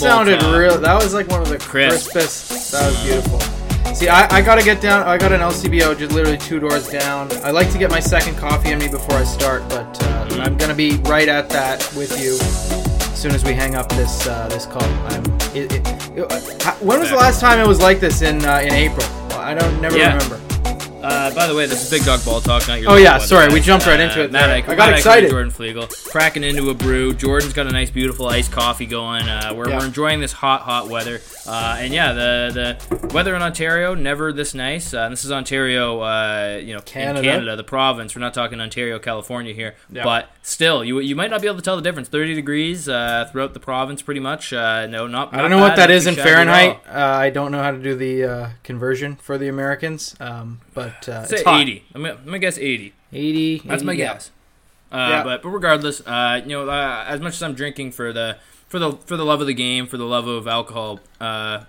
that sounded real. That was like one of the Crisp. crispest. That was beautiful. See, I, I gotta get down. I got an LCBO just literally two doors down. I like to get my second coffee in me before I start, but uh, Mm-hmm. I'm gonna be right at that with you as soon as we hang up this uh, this call. I'm. It, it, it- when was the last time it was like this in uh, in April? I don't never Yeah. remember. Uh, by the way, this is Big Dog Ball Talk, not your. Oh, yeah, sorry, we jumped right into it Matt there. Eichel- I got Matt Eichel excited. Jordan Flegel cracking into a brew. Jordan's got a nice, beautiful iced coffee going. Uh, we're, Yeah. we're enjoying this hot, hot weather. Uh, and yeah, the the weather in Ontario never this nice. Uh, this is Ontario, uh, you know, Canada. in Canada, the province. We're not talking Ontario, California here, Yeah. but still, you you might not be able to tell the difference. Thirty degrees uh, throughout the province, pretty much. Uh, no, not. I don't know what bad, that not is in Fahrenheit. Uh, I don't know how to do the uh, conversion for the Americans, um, but uh, Say eighty. I'm gonna, I'm gonna guess eighty. 80. That's my 80, yeah. guess. Uh, Yeah. But but regardless, uh, you know, uh, as much as I'm drinking for the for the for the love of the game, for the love of alcohol, uh,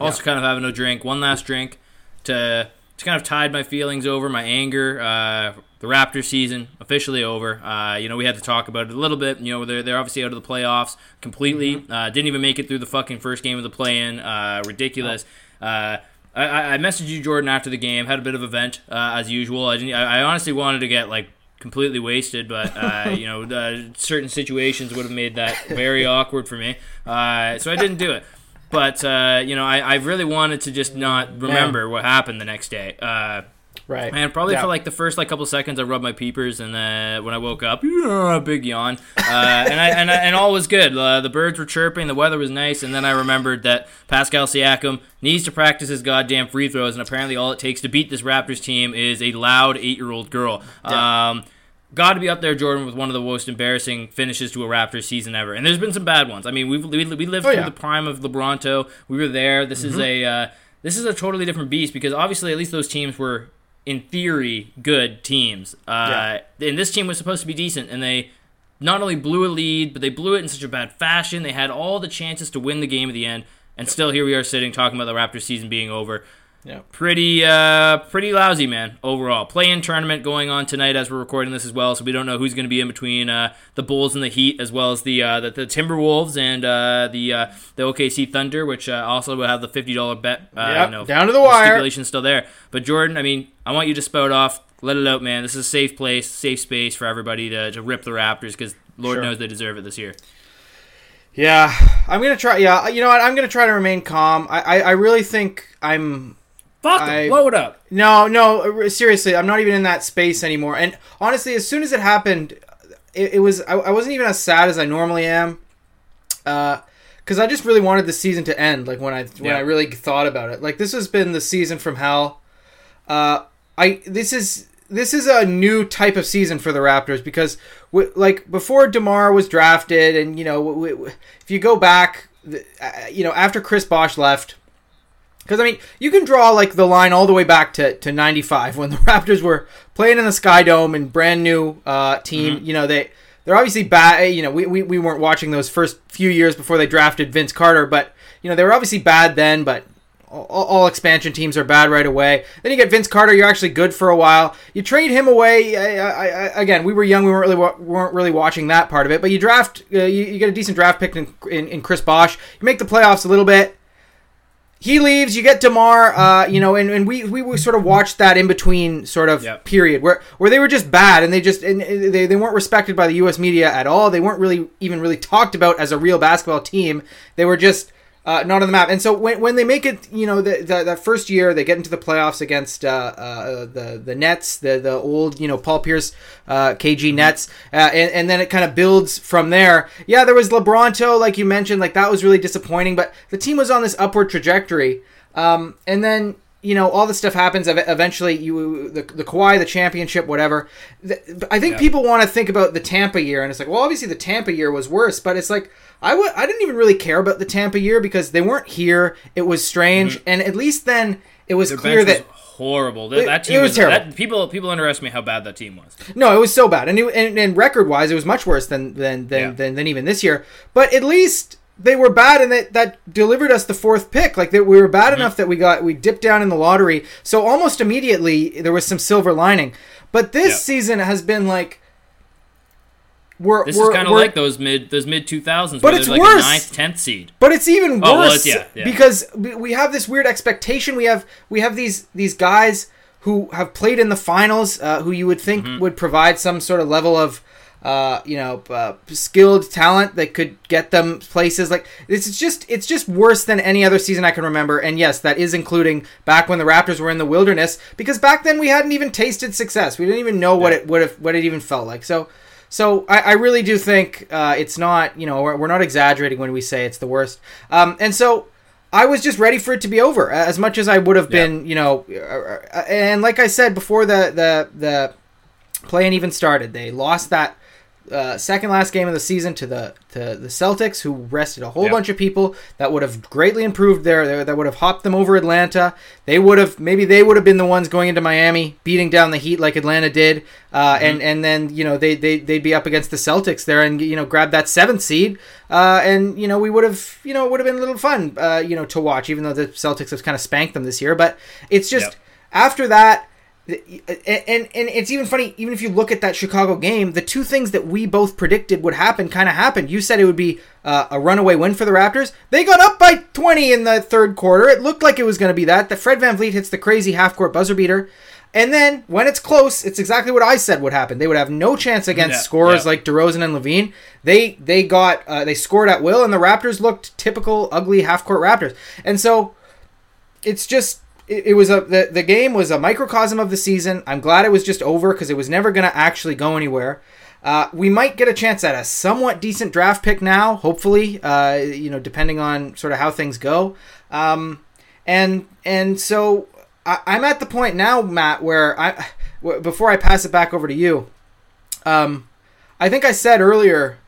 also Yeah. kind of having a drink, one last drink to to kind of tide my feelings over, my anger. Uh, the Raptors season officially over. Uh, you know, we had to talk about it a little bit. You know, they're they're obviously out of the playoffs completely. Mm-hmm. Uh, didn't even make it through the fucking first game of the play-in. Uh, ridiculous. Uh, I, I messaged you, Jordan, after the game. Had a bit of a vent uh, as usual. I didn't. I, I honestly wanted to get like completely wasted, but uh, you know, the certain situations would have made that very awkward for me. Uh, so I didn't do it. But uh, you know, I, I really wanted to just not remember what happened the next day. Right. and probably Yeah. for like the first like couple seconds, I rubbed my peepers, and then when I woke up, yeah, big yawn, uh, and I and, I, and all was good. Uh, the birds were chirping, the weather was nice, and then I remembered that Pascal Siakam needs to practice his goddamn free throws, and apparently all it takes to beat this Raptors team is a loud eight-year-old girl. Um, Got to be up there, Jordan, with one of the most embarrassing finishes to a Raptors season ever. And there's been some bad ones. I mean, we've, we we lived Oh, through the prime of LeBronto. We were there. This is a uh, this is a totally different beast because obviously, at least those teams were in theory good teams. Uh, And this team was supposed to be decent, and they not only blew a lead, but they blew it in such a bad fashion. They had all the chances to win the game at the end, and still here we are sitting talking about the Raptors season being over Yeah. pretty uh pretty lousy man overall play-in tournament going on tonight as we're recording this as well so we don't know who's going to be in between uh the bulls and the heat as well as the uh the, the timberwolves and uh the uh the okc thunder which uh, also will have the $50 bet uh Yep, know, down to the wire. stipulation's still there but jordan i mean i want you to spout off let it out man this is a safe place safe space for everybody to, to rip the raptors because lord Sure. knows they deserve it this year Yeah, I'm gonna try. Yeah, you know what? I'm gonna try to remain calm. I, I, I really think I'm. Fuck I- blow it up No, no, seriously, I'm not even in that space anymore. And honestly, as soon as it happened, it, it was I, I wasn't even as sad as I normally am. Uh, because I just really wanted the season to end. Like when I when Yeah. I really thought about it. Like this has been the season from hell. Uh, I this is this is a new type of season for the Raptors because w- like before Demar was drafted, and you know w- w- if you go back, the- uh, you know after Chris Bosh left. Because I mean, you can draw like the line all the way back to, to '95 when the Raptors were playing in the Sky Dome and brand new uh, team. You know they they're obviously bad. You know we, we, we weren't watching those first few years before they drafted Vince Carter, but you know they were obviously bad then. But all, all expansion teams are bad right away. Then you get Vince Carter. You're actually good for a while. You trade him away. I, I, I, again, we were young. We weren't really wa- weren't really watching that part of it. But you draft. Uh, you, you get a decent draft pick in, in, in Chris Bosh. You make the playoffs a little bit he leaves. You get Demar, uh, you know, and, and we, we we sort of watched that in between sort of Yep. period where where they were just bad and they just and they, they weren't respected by the U.S. media at all. They weren't really even really talked about as a real basketball team. They were just uh, not on the map. And so when, when they make it, you know, the, the, that first year they get into the playoffs against uh, uh, the the Nets, the the old you know Paul Pierce uh, KG Nets, uh, and, and then it kind of builds from there. Yeah, there was LeBronto, like you mentioned, like that was really disappointing, but the team was on this upward trajectory. Um, and then you know all this stuff happens. Eventually, you the the Kawhi, the championship, whatever. I think Yeah. people want to think about the Tampa year, and it's like, well, obviously the Tampa year was worse, but it's like I w- I didn't even really care about the Tampa year because they weren't here. It was strange, and at least then it was Mm-hmm. Their clear that was horrible. That, It- that team it was terrible. That, people people underestimate how bad that team was. No, it was so bad, and it, and, and record wise, it was much worse than than than, Yeah. than than even this year. But at least they were bad, and that that delivered us the fourth pick. Like that, we were bad Mm-hmm. enough that we got we dipped down in the lottery. So almost immediately there was some silver lining. But this Yeah. season has been like we're This we're, is kind of like those mid those mid two thousands, But it's like worse. a ninth, tenth seed. But it's even worse Oh, well, it's- yeah, yeah. because we we have this weird expectation. We have we have these these guys who have played in the finals, uh, who you would think Mm-hmm. would provide some sort of level of uh, you know uh, skilled talent that could get them places. Like it's just it's just worse than any other season I can remember. And yes, that is including back when the Raptors were in the wilderness, because back then we hadn't even tasted success. We didn't even know what it would have what it even felt like. So. So I, I really do think uh, it's not, you know, we're, we're not exaggerating when we say it's the worst. Um, and so I was just ready for it to be over, as much as I would have Yeah. been, you know. uh, uh, And like I said before, the the the playing even started, they lost that uh, second last game of the season to the to the Celtics, who rested a whole Yep. bunch of people that would have greatly improved their, that would have hopped them over Atlanta. They would have maybe they would have been the ones going into Miami, beating down the Heat like Atlanta did, uh, and and then you know they they they'd be up against the Celtics there and you know grab that seventh seed, uh, and you know we would have you know it would have been a little fun uh, you know to watch, even though the Celtics have kind of spanked them this year. But it's just Yep. after that and, and and it's even funny even if you look at that chicago game the two things that we both predicted would happen kind of happened you said it would be uh, a runaway win for the raptors they got up by 20 in the third quarter it looked like it was going to be that the fred vanvleet hits the crazy half-court buzzer beater and then when it's close it's exactly what i said would happen they would have no chance against Yeah, scorers yeah. like DeRozan and LaVine. They they got uh, they scored at will, and the Raptors looked typical ugly half court Raptors. And so it's just it, it was a the, the game was a microcosm of the season. I'm glad it was just over because it was never going to actually go anywhere. Uh, we might get a chance at a somewhat decent draft pick now, hopefully. Uh, you know, depending on sort of how things go. Um, and and so I, I'm at the point now, Matt, where I before I pass it back over to you. Um, I think I said earlier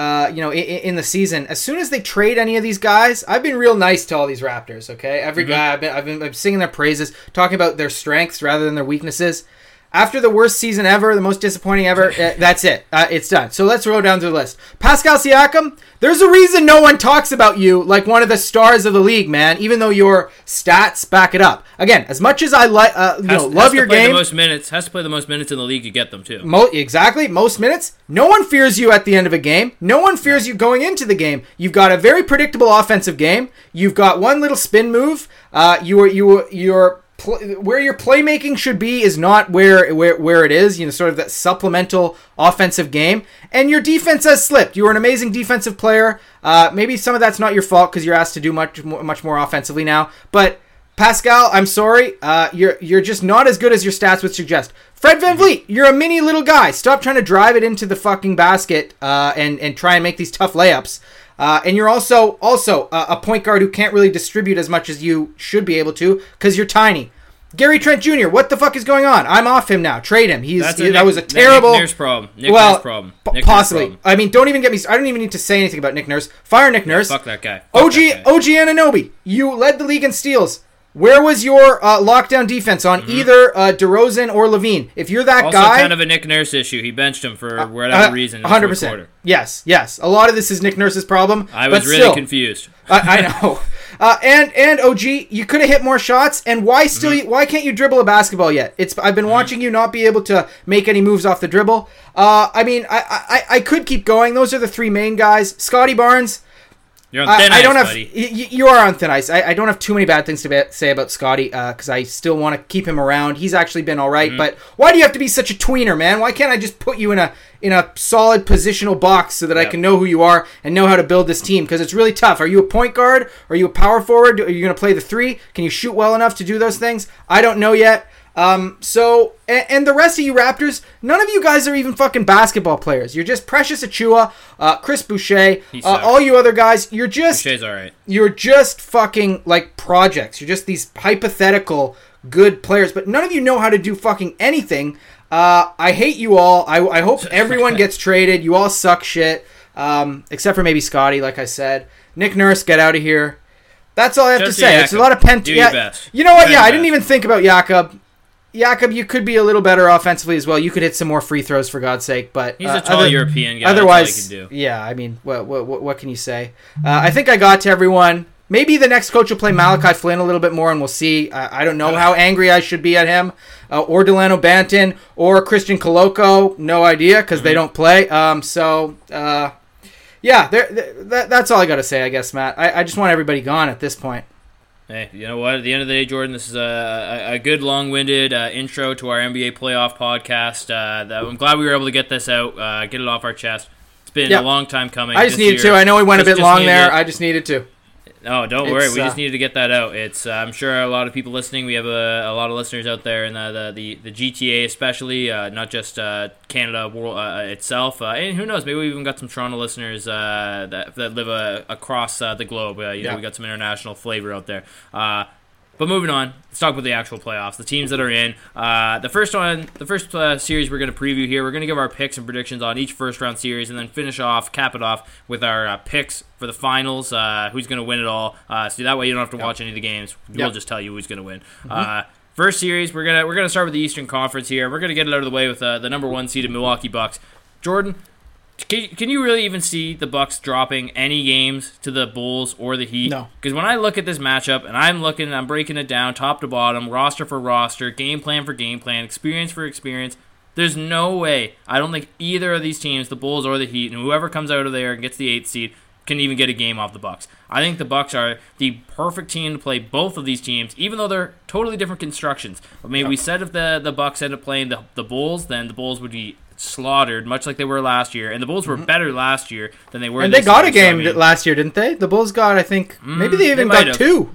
uh, you know, in, in the season, as soon as they trade any of these guys, I've been real nice to all these Raptors. Okay, every guy I've been, I've been, I'm singing their praises, talking about their strengths rather than their weaknesses. After the worst season ever, the most disappointing ever, uh, that's it. Uh, it's done. So let's roll down to the list. Pascal Siakam, there's a reason no one talks about you like one of the stars of the league, man. Even though your stats back it up. Again, as much as I like, uh, you Has, know, has love to your play game, The most minutes has to play the most minutes in the league to get them too. Mo- exactly, most minutes. No one fears you at the end of a game. No one fears you going into the game. You've got a very predictable offensive game. You've got one little spin move. Uh, you are you are your where your playmaking should be is not where where where it is. You know, sort of that supplemental offensive game. And your defense has slipped. You were an amazing defensive player. Uh, maybe some of that's not your fault because you're asked to do much much more offensively now, but. Pascal, I'm sorry. Uh, you're you're just not as good as your stats would suggest. Fred VanVleet, you're a mini little guy. Stop trying to drive it into the fucking basket uh, and and try and make these tough layups. Uh, and you're also also a, a point guard who can't really distribute as much as you should be able to because you're tiny. Gary Trent Jr., what the fuck is going on? I'm off him now. Trade him. He's he- a that was a terrible Nick. Nurse problem. Nick well, Nurse problem. Nick Nurse possibly. problem. I mean, don't even get me. I don't even need to say anything about Nick Nurse. Fire Nick Nurse. Fuck that guy. Fuck OG that guy. OG Anunoby, you led the league in steals. Where was your uh, lockdown defense on Mm-hmm. either uh, DeRozan or LaVine? If you're that guy. Also, guy, kind of a Nick Nurse issue. He benched him for whatever uh, reason. 100%. Yes, yes. A lot of this is Nick Nurse's problem. I was really still, confused. I, I know. Uh, and and OG, you could have hit more shots. And why still? Mm-hmm. Why can't you dribble a basketball yet? It's I've been watching you not be able to make any moves off the dribble. Uh, I mean, I, I I could keep going. Those are the three main guys. Scotty Barnes. You're on I, thin I ice, don't have. buddy. y- you are on thin ice. I, I don't have too many bad things to be, say about Scotty because I still want to keep him around. He's actually been all right, Mm-hmm. But why do you have to be such a tweener, man? Why can't I just put you in a in a solid positional box so that I can know who you are and know how to build this team? Because it's really tough. Are you a point guard? Are you a power forward? Are you going to play the three? Can you shoot well enough to do those things? I don't know yet. Um, so, and, and the rest of you Raptors, none of you guys are even fucking basketball players. You're just Precious Achiuwa, uh, Chris Boucher, uh, all you other guys. You're just Shay's all right. you're just fucking like projects. You're just these hypothetical good players, but none of you know how to do fucking anything. Uh, I hate you all. I, I hope everyone gets traded. You all suck shit, um, except for maybe Scotty, like I said. Nick Nurse, get out of here. That's all I have Just to say. It's a lot of pent. Do yeah, best. You know what? Yeah, I didn't even think about Jakob. Jakob, you could be a little better offensively as well. You could hit some more free throws for God's sake. But He's uh, a tall other- European guy. Otherwise, That's all he can do. yeah. I mean, what what what, can you say? Uh, I think I got to everyone. maybe the next coach will play Malachi Flynn a little bit more, and we'll see. Uh, I don't know how angry I should be at him, uh, or Delano Banton, or Christian Koloko. No idea because they don't play. Um, so uh, yeah, that, that's all I got to say, I guess, Matt. I, I just want everybody gone at this point. Hey, you know what? At the end of the day, Jordan, this is a, a, good long-winded uh, intro to our NBA playoff podcast. Uh, I'm glad we were able to get this out, uh, get it off our chest. It's been Yeah. a long time coming. I just needed year- to. I know we went a bit long there. it. I just needed to. No, don't worry. We uh, just needed to get that out. It's uh, I'm sure a lot of people listening. We have a, a lot of listeners out there in the the, the, the GTA, especially uh, not just uh, Canada world uh, itself. Uh, and who knows? Maybe we even got some Toronto listeners uh, that that live uh, across uh, the globe. Uh, you know, we got some international flavor out there. But moving on, let's talk about the actual playoffs. The teams that are in. Uh, the first one, the first uh, series we're going to preview here. We're going to give our picks and predictions on each first round series, and then finish off, cap it off with our uh, picks for the finals. Uh, who's going to win it all? Uh, so that way you don't have to watch any of the games. We'll Yep. just tell you who's going to win. Mm-hmm. Uh, first series, we're gonna we're gonna start with the Eastern Conference here. We're gonna get it out of the way with uh, the number one seeded Milwaukee Bucks. Jordan, can, can you really even see the Bucks dropping any games to the Bulls or the Heat? No. Because when I look at this matchup and I'm looking, I'm breaking it down top to bottom, roster for roster, game plan for game plan, experience for experience. There's no way. I don't think either of these teams, the Bulls or the Heat, and whoever comes out of there and gets the eighth seed, can even get a game off the Bucks. I think the Bucks are the perfect team to play both of these teams, even though they're totally different constructions. I mean, we said if the the Bucks end up playing the the Bulls, then the Bulls would be slaughtered, much like they were last year. And the Bulls were better last year than they were. Mm-hmm. And they got year, a so, I game mean- last year, didn't they? The Bulls got, I think, maybe they they even might got two.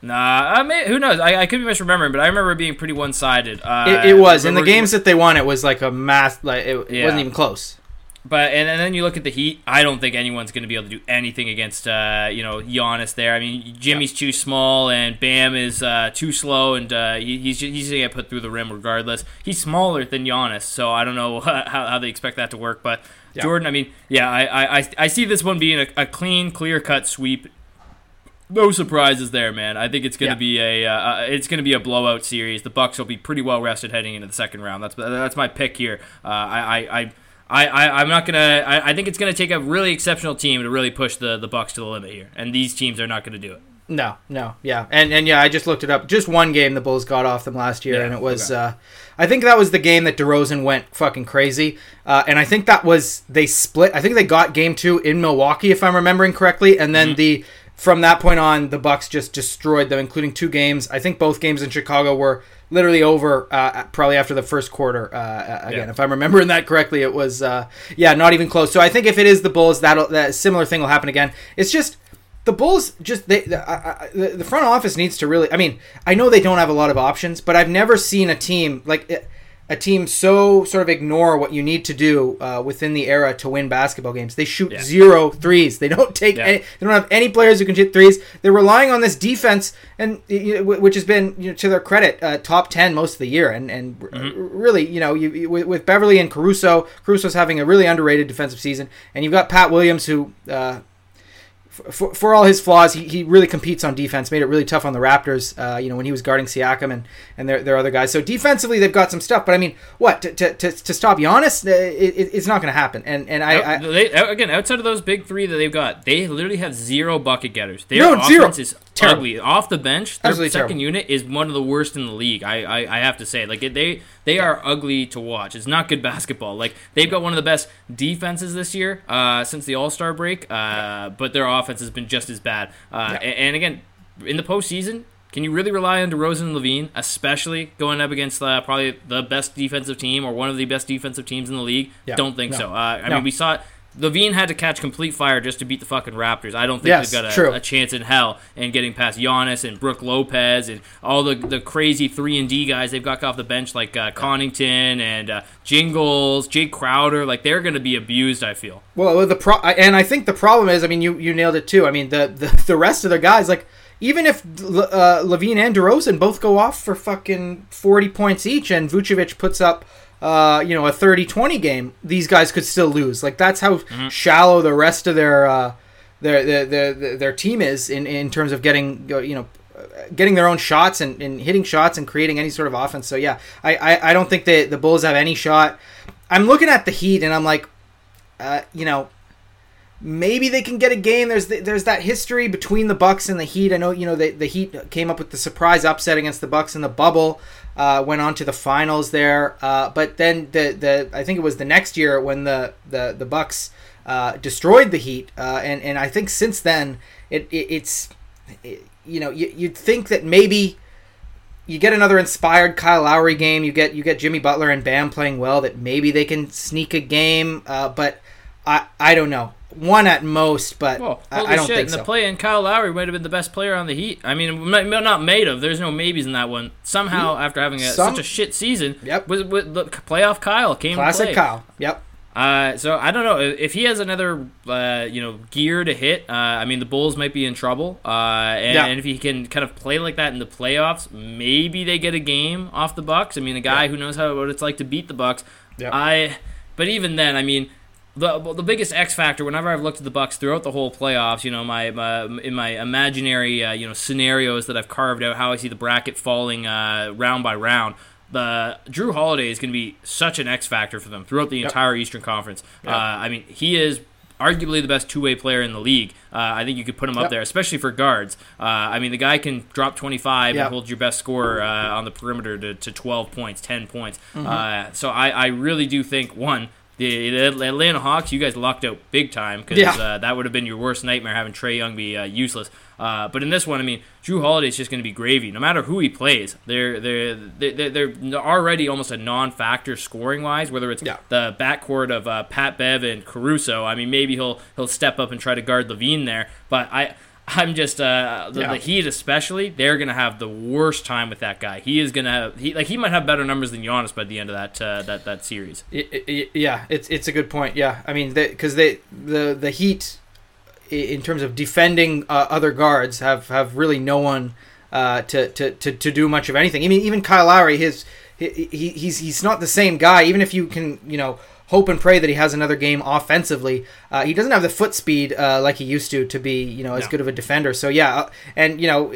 Nah, I may, who knows? I, I could be misremembering, but I remember it being pretty one sided. Uh, It, it was in the games that they won. It was like a mass. Like it, it Yeah. wasn't even close. But and, and then you look at the Heat. I don't think anyone's going to be able to do anything against uh, you know Giannis there. I mean, Jimmy's too small and Bam is uh, too slow, and uh, he, he's ju- he's going to get put through the rim regardless. He's smaller than Giannis, so I don't know how, how they expect that to work. But Yeah. Jordan, I mean, yeah, I, I, I- I see this one being a, a clean, clear cut sweep. No surprises there, man. I think it's going to Yeah. be a uh, uh, it's going to be a blowout series. The Bucks will be pretty well rested heading into the second round. That's that's my pick here. Uh, I, I, I I, I, I'm not gonna. I, I think it's gonna take a really exceptional team to really push the, the Bucks to the limit here, and these teams are not gonna do it. No, no, yeah, and and yeah, I just looked it up. Just one game the Bulls got off them last year, Yeah, and it was, okay. uh, I think that was the game that DeRozan went fucking crazy, uh, and I think that was they split. I think they got game two in Milwaukee, if I'm remembering correctly, and then the from that point on, the Bucks just destroyed them, including two games. I think both games in Chicago were literally over uh, probably after the first quarter. Uh, again, Yeah. if I'm remembering that correctly, it was uh, yeah, not even close. So I think if it is the Bulls, that'll that similar thing will happen again. It's just the Bulls just they the, the front office needs to really. I mean, I know they don't have a lot of options, but I've never seen a team like eh, a team so sort of ignore what you need to do uh, within the era to win basketball games. They shoot Yeah. zero threes. They don't take Yeah. any. They don't have any players who can shoot threes. They're relying on this defense, and which has been you know, to their credit uh, top ten most of the year, and and r- really you know you, you with, with Beverley and Caruso, Caruso's having a really underrated defensive season, and you've got Pat Williams who. Uh, for, for all his flaws, he, he really competes on defense. Made it really tough on the Raptors. Uh, you know when he was guarding Siakam and and their, their other guys. So defensively, they've got some stuff. But I mean, what to, to, to, to stop Giannis? Uh, it, it- it's not going to happen. And and I, I they, again, outside of those big three that they've got, they literally have zero bucket getters. Their No, offense zero. is Terrible. ugly. Off the bench, their second terrible. unit is one of the worst in the league. I, I, I have to say, like they they are ugly to watch. It's not good basketball. Like they've got one of the best defenses this year uh, since the All Star break, uh, but their offense has been just as bad. Uh, a- and, again, in the postseason. Can you really rely on DeRozan and LaVine, especially going up against uh, probably the best defensive team or one of the best defensive teams in the league? Yeah. Don't think No. so. Uh, I No. mean, we saw it. LaVine had to catch complete fire just to beat the fucking Raptors. I don't think Yes, they've got a, a chance in hell in getting past Giannis and Brook Lopez and all the, the crazy three and D guys they've got off the bench like uh, Connaughton and uh, Jingles, Jake Crowder. Like they're going to be abused. I feel. Well, the pro and I think the problem is, I mean, you you nailed it too. I mean, the the, the rest of the guys, like even if uh, LaVine and DeRozan both go off for fucking forty points each, and Vucevic puts up. Uh, you know, a 30-20 game, these guys could still lose. Like that's how shallow the rest of their uh, their, their their their team is in in terms of getting you know getting their own shots and, and hitting shots and creating any sort of offense. So yeah, I, I, I don't think the the Bulls have any shot. I'm looking at the Heat and I'm like, uh, you know, maybe they can get a game. There's the, there's that history between the Bucks and the Heat. I know you know the the Heat came up with the surprise upset against the Bucks in the bubble. Uh, went on to the finals there, uh, but then the the I think it was the next year when the the the Bucks uh, destroyed the Heat, uh, and and I think since then it, it it's it, you know you, you'd think that maybe you get another inspired Kyle Lowry game. You get you get Jimmy Butler and Bam playing well. That maybe they can sneak a game. Uh, but I I don't know. One at most, but Well, I, I don't shit! think in the so. play in Kyle Lowry might have been the best player on the Heat. I mean, not made of. There's no maybes in that one. Somehow, after having a, Some- such a shit season, Yep. with, was, the playoff Kyle came Classic. Kyle. Yep. Uh, so I don't know if he has another, uh, you know, gear to hit. Uh, I mean, the Bulls might be in trouble. Uh, and, Yeah. and if he can kind of play like that in the playoffs, maybe they get a game off the Bucks. I mean, a guy Yeah. who knows how what it's like to beat the Bucks. I, but even then, I mean. The, the biggest X factor whenever I've looked at the Bucks throughout the whole playoffs, you know, my, my in my imaginary uh, you know scenarios that I've carved out, how I see the bracket falling uh, round by round, the Jrue Holiday is going to be such an X factor for them throughout the entire Eastern Conference. Uh, I mean, he is arguably the best two way player in the league. Uh, I think you could put him up there, especially for guards. Uh, I mean, the guy can drop 25 Yep. and hold your best scorer uh, on the perimeter to, to 12 points, 10 points. Mm-hmm. Uh, so I, I really do think, one, the, the Atlanta Hawks, you guys locked out big time because Yeah. uh, that would have been your worst nightmare having Trae Young be uh, useless. Uh, but in this one, I mean, Jrue Holiday is just going to be gravy. No matter who he plays, they're they're they're, they're already almost a non-factor scoring wise. Whether it's Yeah. the backcourt of uh, Pat Bev and Caruso, I mean, maybe he'll he'll step up and try to guard LaVine there. But I. I'm just uh, the, Yeah. the Heat, especially. They're gonna have the worst time with that guy. He is gonna have he like he might have better numbers than Giannis by the end of that uh, that that series. Y- y- Yeah, it's it's a good point. Yeah, I mean, because they, the the Heat, in terms of defending uh, other guards, have have really no one uh, to, to to to do much of anything. I mean, even Kyle Lowry, his he, he he's he's not the same guy. Even if you can, you know. Hope and pray that he has another game offensively. Uh, he doesn't have the foot speed uh, like he used to to be, you know, as No. good of a defender. So yeah, uh, and you know,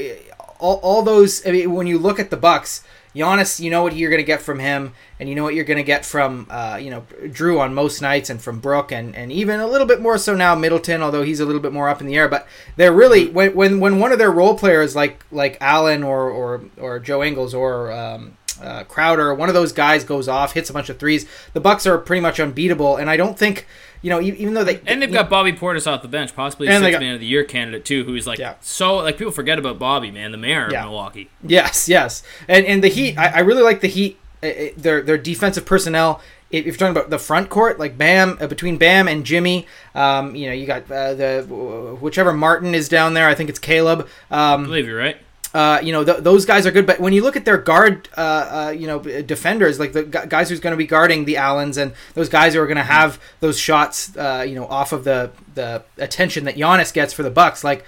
all, all those. I mean, when you look at the Bucks, Giannis, you know what you're going to get from him, and you know what you're going to get from, uh, you know, Jrue on most nights, and from Brook, and, and even a little bit more so now Middleton, although he's a little bit more up in the air. But they're really when when, when one of their role players like like Allen or or or Joe Ingles or um, uh, Crowder, one of those guys goes off, hits a bunch of threes. The Bucks are pretty much unbeatable, and I don't think you know even though they And they've got Bobby Portis off the bench, possibly a And they six got- man of the year candidate too, who's like Yeah. so like people forget about Bobby, man, the mayor Yeah. of Milwaukee. Yes, yes, and and the Heat. I, I really like the Heat. uh, uh, Their their defensive personnel. If you're talking about the front court, like Bam uh, between Bam and Jimmy, um, you know you got uh, the whichever Martin is down there. I think it's Caleb. I Um, believe you're right. Uh, you know th- those guys are good, but when you look at their guard, uh, uh, you know defenders, like the gu- guys who's going to be guarding the Allens and those guys who are going to have those shots, uh, you know, off of the the attention that Giannis gets for the Bucks, like.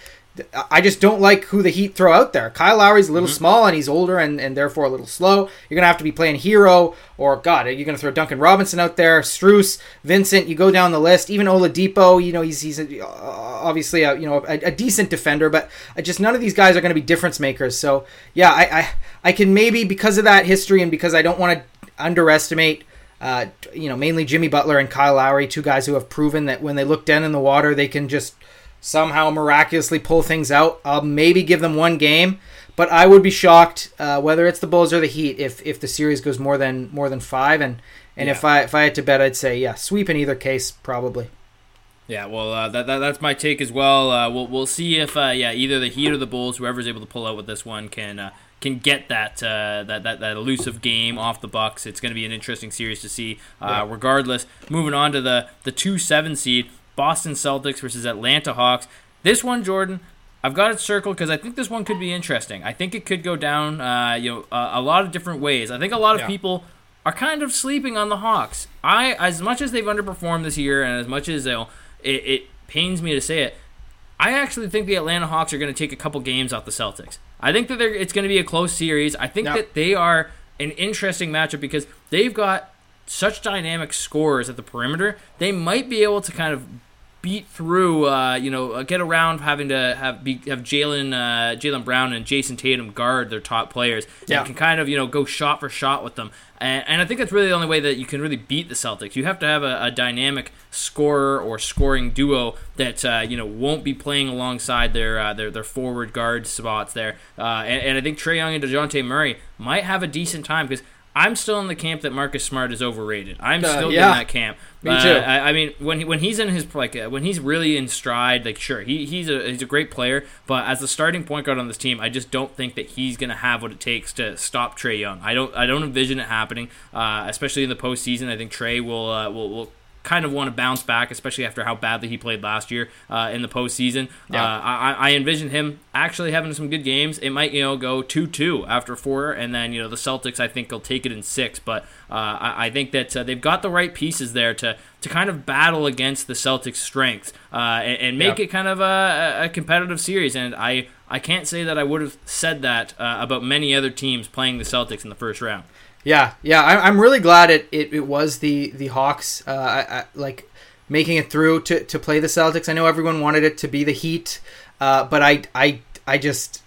I just don't like who the Heat throw out there. Kyle Lowry's a little small and he's older and, and therefore a little slow. You're gonna have to be playing hero or God, you're gonna throw Duncan Robinson out there, Strus, Vincent. You go down the list. Even Oladipo, you know he's he's a, obviously a you know a, a decent defender, but just none of these guys are going to be difference makers. So yeah, I, I I can maybe because of that history and because I don't want to underestimate. Uh, you know, mainly Jimmy Butler and Kyle Lowry, two guys who have proven that when they look down in the water, they can just somehow miraculously pull things out. I'll maybe give them one game, but I would be shocked uh, whether it's the Bulls or the Heat if if the series goes more than more than five. And and if I if I had to bet, I'd say yeah, sweep in either case probably. Yeah, well, uh, that, that that's my take as well. Uh, we'll we'll see if uh, yeah either the Heat or the Bulls, whoever's able to pull out with this one, can uh, can get that, uh, that that that elusive game off the Bucks. It's going to be an interesting series to see. Uh, Regardless, moving on to the the two seven seed Boston Celtics versus Atlanta Hawks. This one, Jordan. I've got it circled because I think this one could be interesting. I think it could go down, uh, you know, uh, a lot of different ways. I think a lot of Yeah. people are kind of sleeping on the Hawks. I, as much as they've underperformed this year, and as much as you know, it, it pains me to say it, I actually think the Atlanta Hawks are going to take a couple games off the Celtics. I think that they're, it's going to be a close series. I think that they are an interesting matchup because they've got such dynamic scorers at the perimeter. They might be able to kind of beat through, uh, you know, uh, get around having to have be, have Jaylen uh, Jaylen Brown and Jayson Tatum guard their top players. Yeah. can kind of you know go shot for shot with them. And, and I think that's really the only way that you can really beat the Celtics. You have to have a, a dynamic scorer or scoring duo that uh, you know won't be playing alongside their uh, their their forward guard spots there. Uh, and, and I think Trae Young and Dejounte Murray might have a decent time because. I'm still in the camp that Marcus Smart is overrated. I'm Uh, still yeah. in that camp. Me Uh, too. I, I mean, when he, when he's in his like uh, when he's really in stride, like sure he, he's a he's a great player, but as the starting point guard on this team, I just don't think that he's gonna have what it takes to stop Trae Young. I don't I don't envision it happening, uh, especially in the postseason. I think Trae will uh, will will kind of want to bounce back, especially after how badly he played last year uh, in the postseason. Yeah. Uh, I, I envision him actually having some good games. It might you know go two two after four, and then you know the Celtics I think will take it in six. But uh, I, I think that uh, they've got the right pieces there to to kind of battle against the Celtics' strengths uh, and, and make Yeah. it kind of a, a competitive series. And I I can't say that I would have said that uh, about many other teams playing the Celtics in the first round. Yeah, yeah, I, I'm really glad it, it, it was the the Hawks, uh, I, like making it through to, to play the Celtics. I know everyone wanted it to be the Heat, uh, but I I I just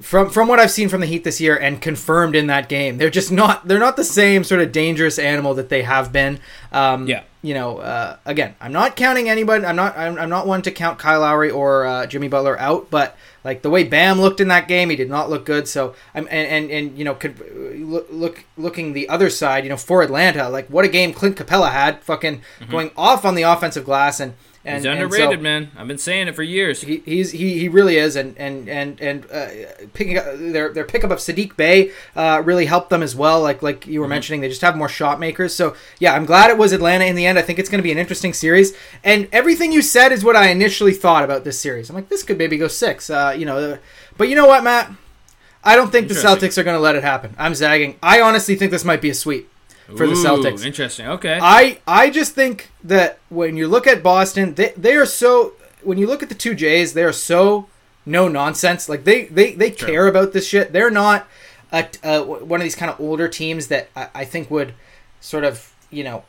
from from what I've seen from the Heat this year and confirmed in that game, they're just not they're not the same sort of dangerous animal that they have been. Um, Yeah. you know, uh, again, I'm not counting anybody. I'm not. I'm, I'm not one to count Kyle Lowry or uh, Jimmy Butler out, but like the way Bam looked in that game, he did not look good. So I'm and and, and you know, could look, look looking the other side, you know, for Atlanta, like what a game Clint Capela had, fucking going off on the offensive glass and. And, Mm-hmm. He's and underrated, so- man. I've been saying it for years. he, he's he, he really is, and and and and uh, picking up their their pickup of Saddiq Bey uh, really helped them as well. Like like you were mentioning, they just have more shot makers. So yeah, I'm glad it was Atlanta in the end. I think it's going to be an interesting series, and everything you said is what I initially thought about this series. I'm like, this could maybe go six. Uh, you know, uh, but you know what, Matt? I don't think the Celtics are going to let it happen. I'm zagging. I honestly think this might be a sweep for the Celtics. Interesting. Okay. I I just think that when you look at Boston, they they are so when you look at the two Jays, they are so no nonsense. Like they they they care about this shit. They're not a, uh one of these kind of older teams that I, I think would sort of you know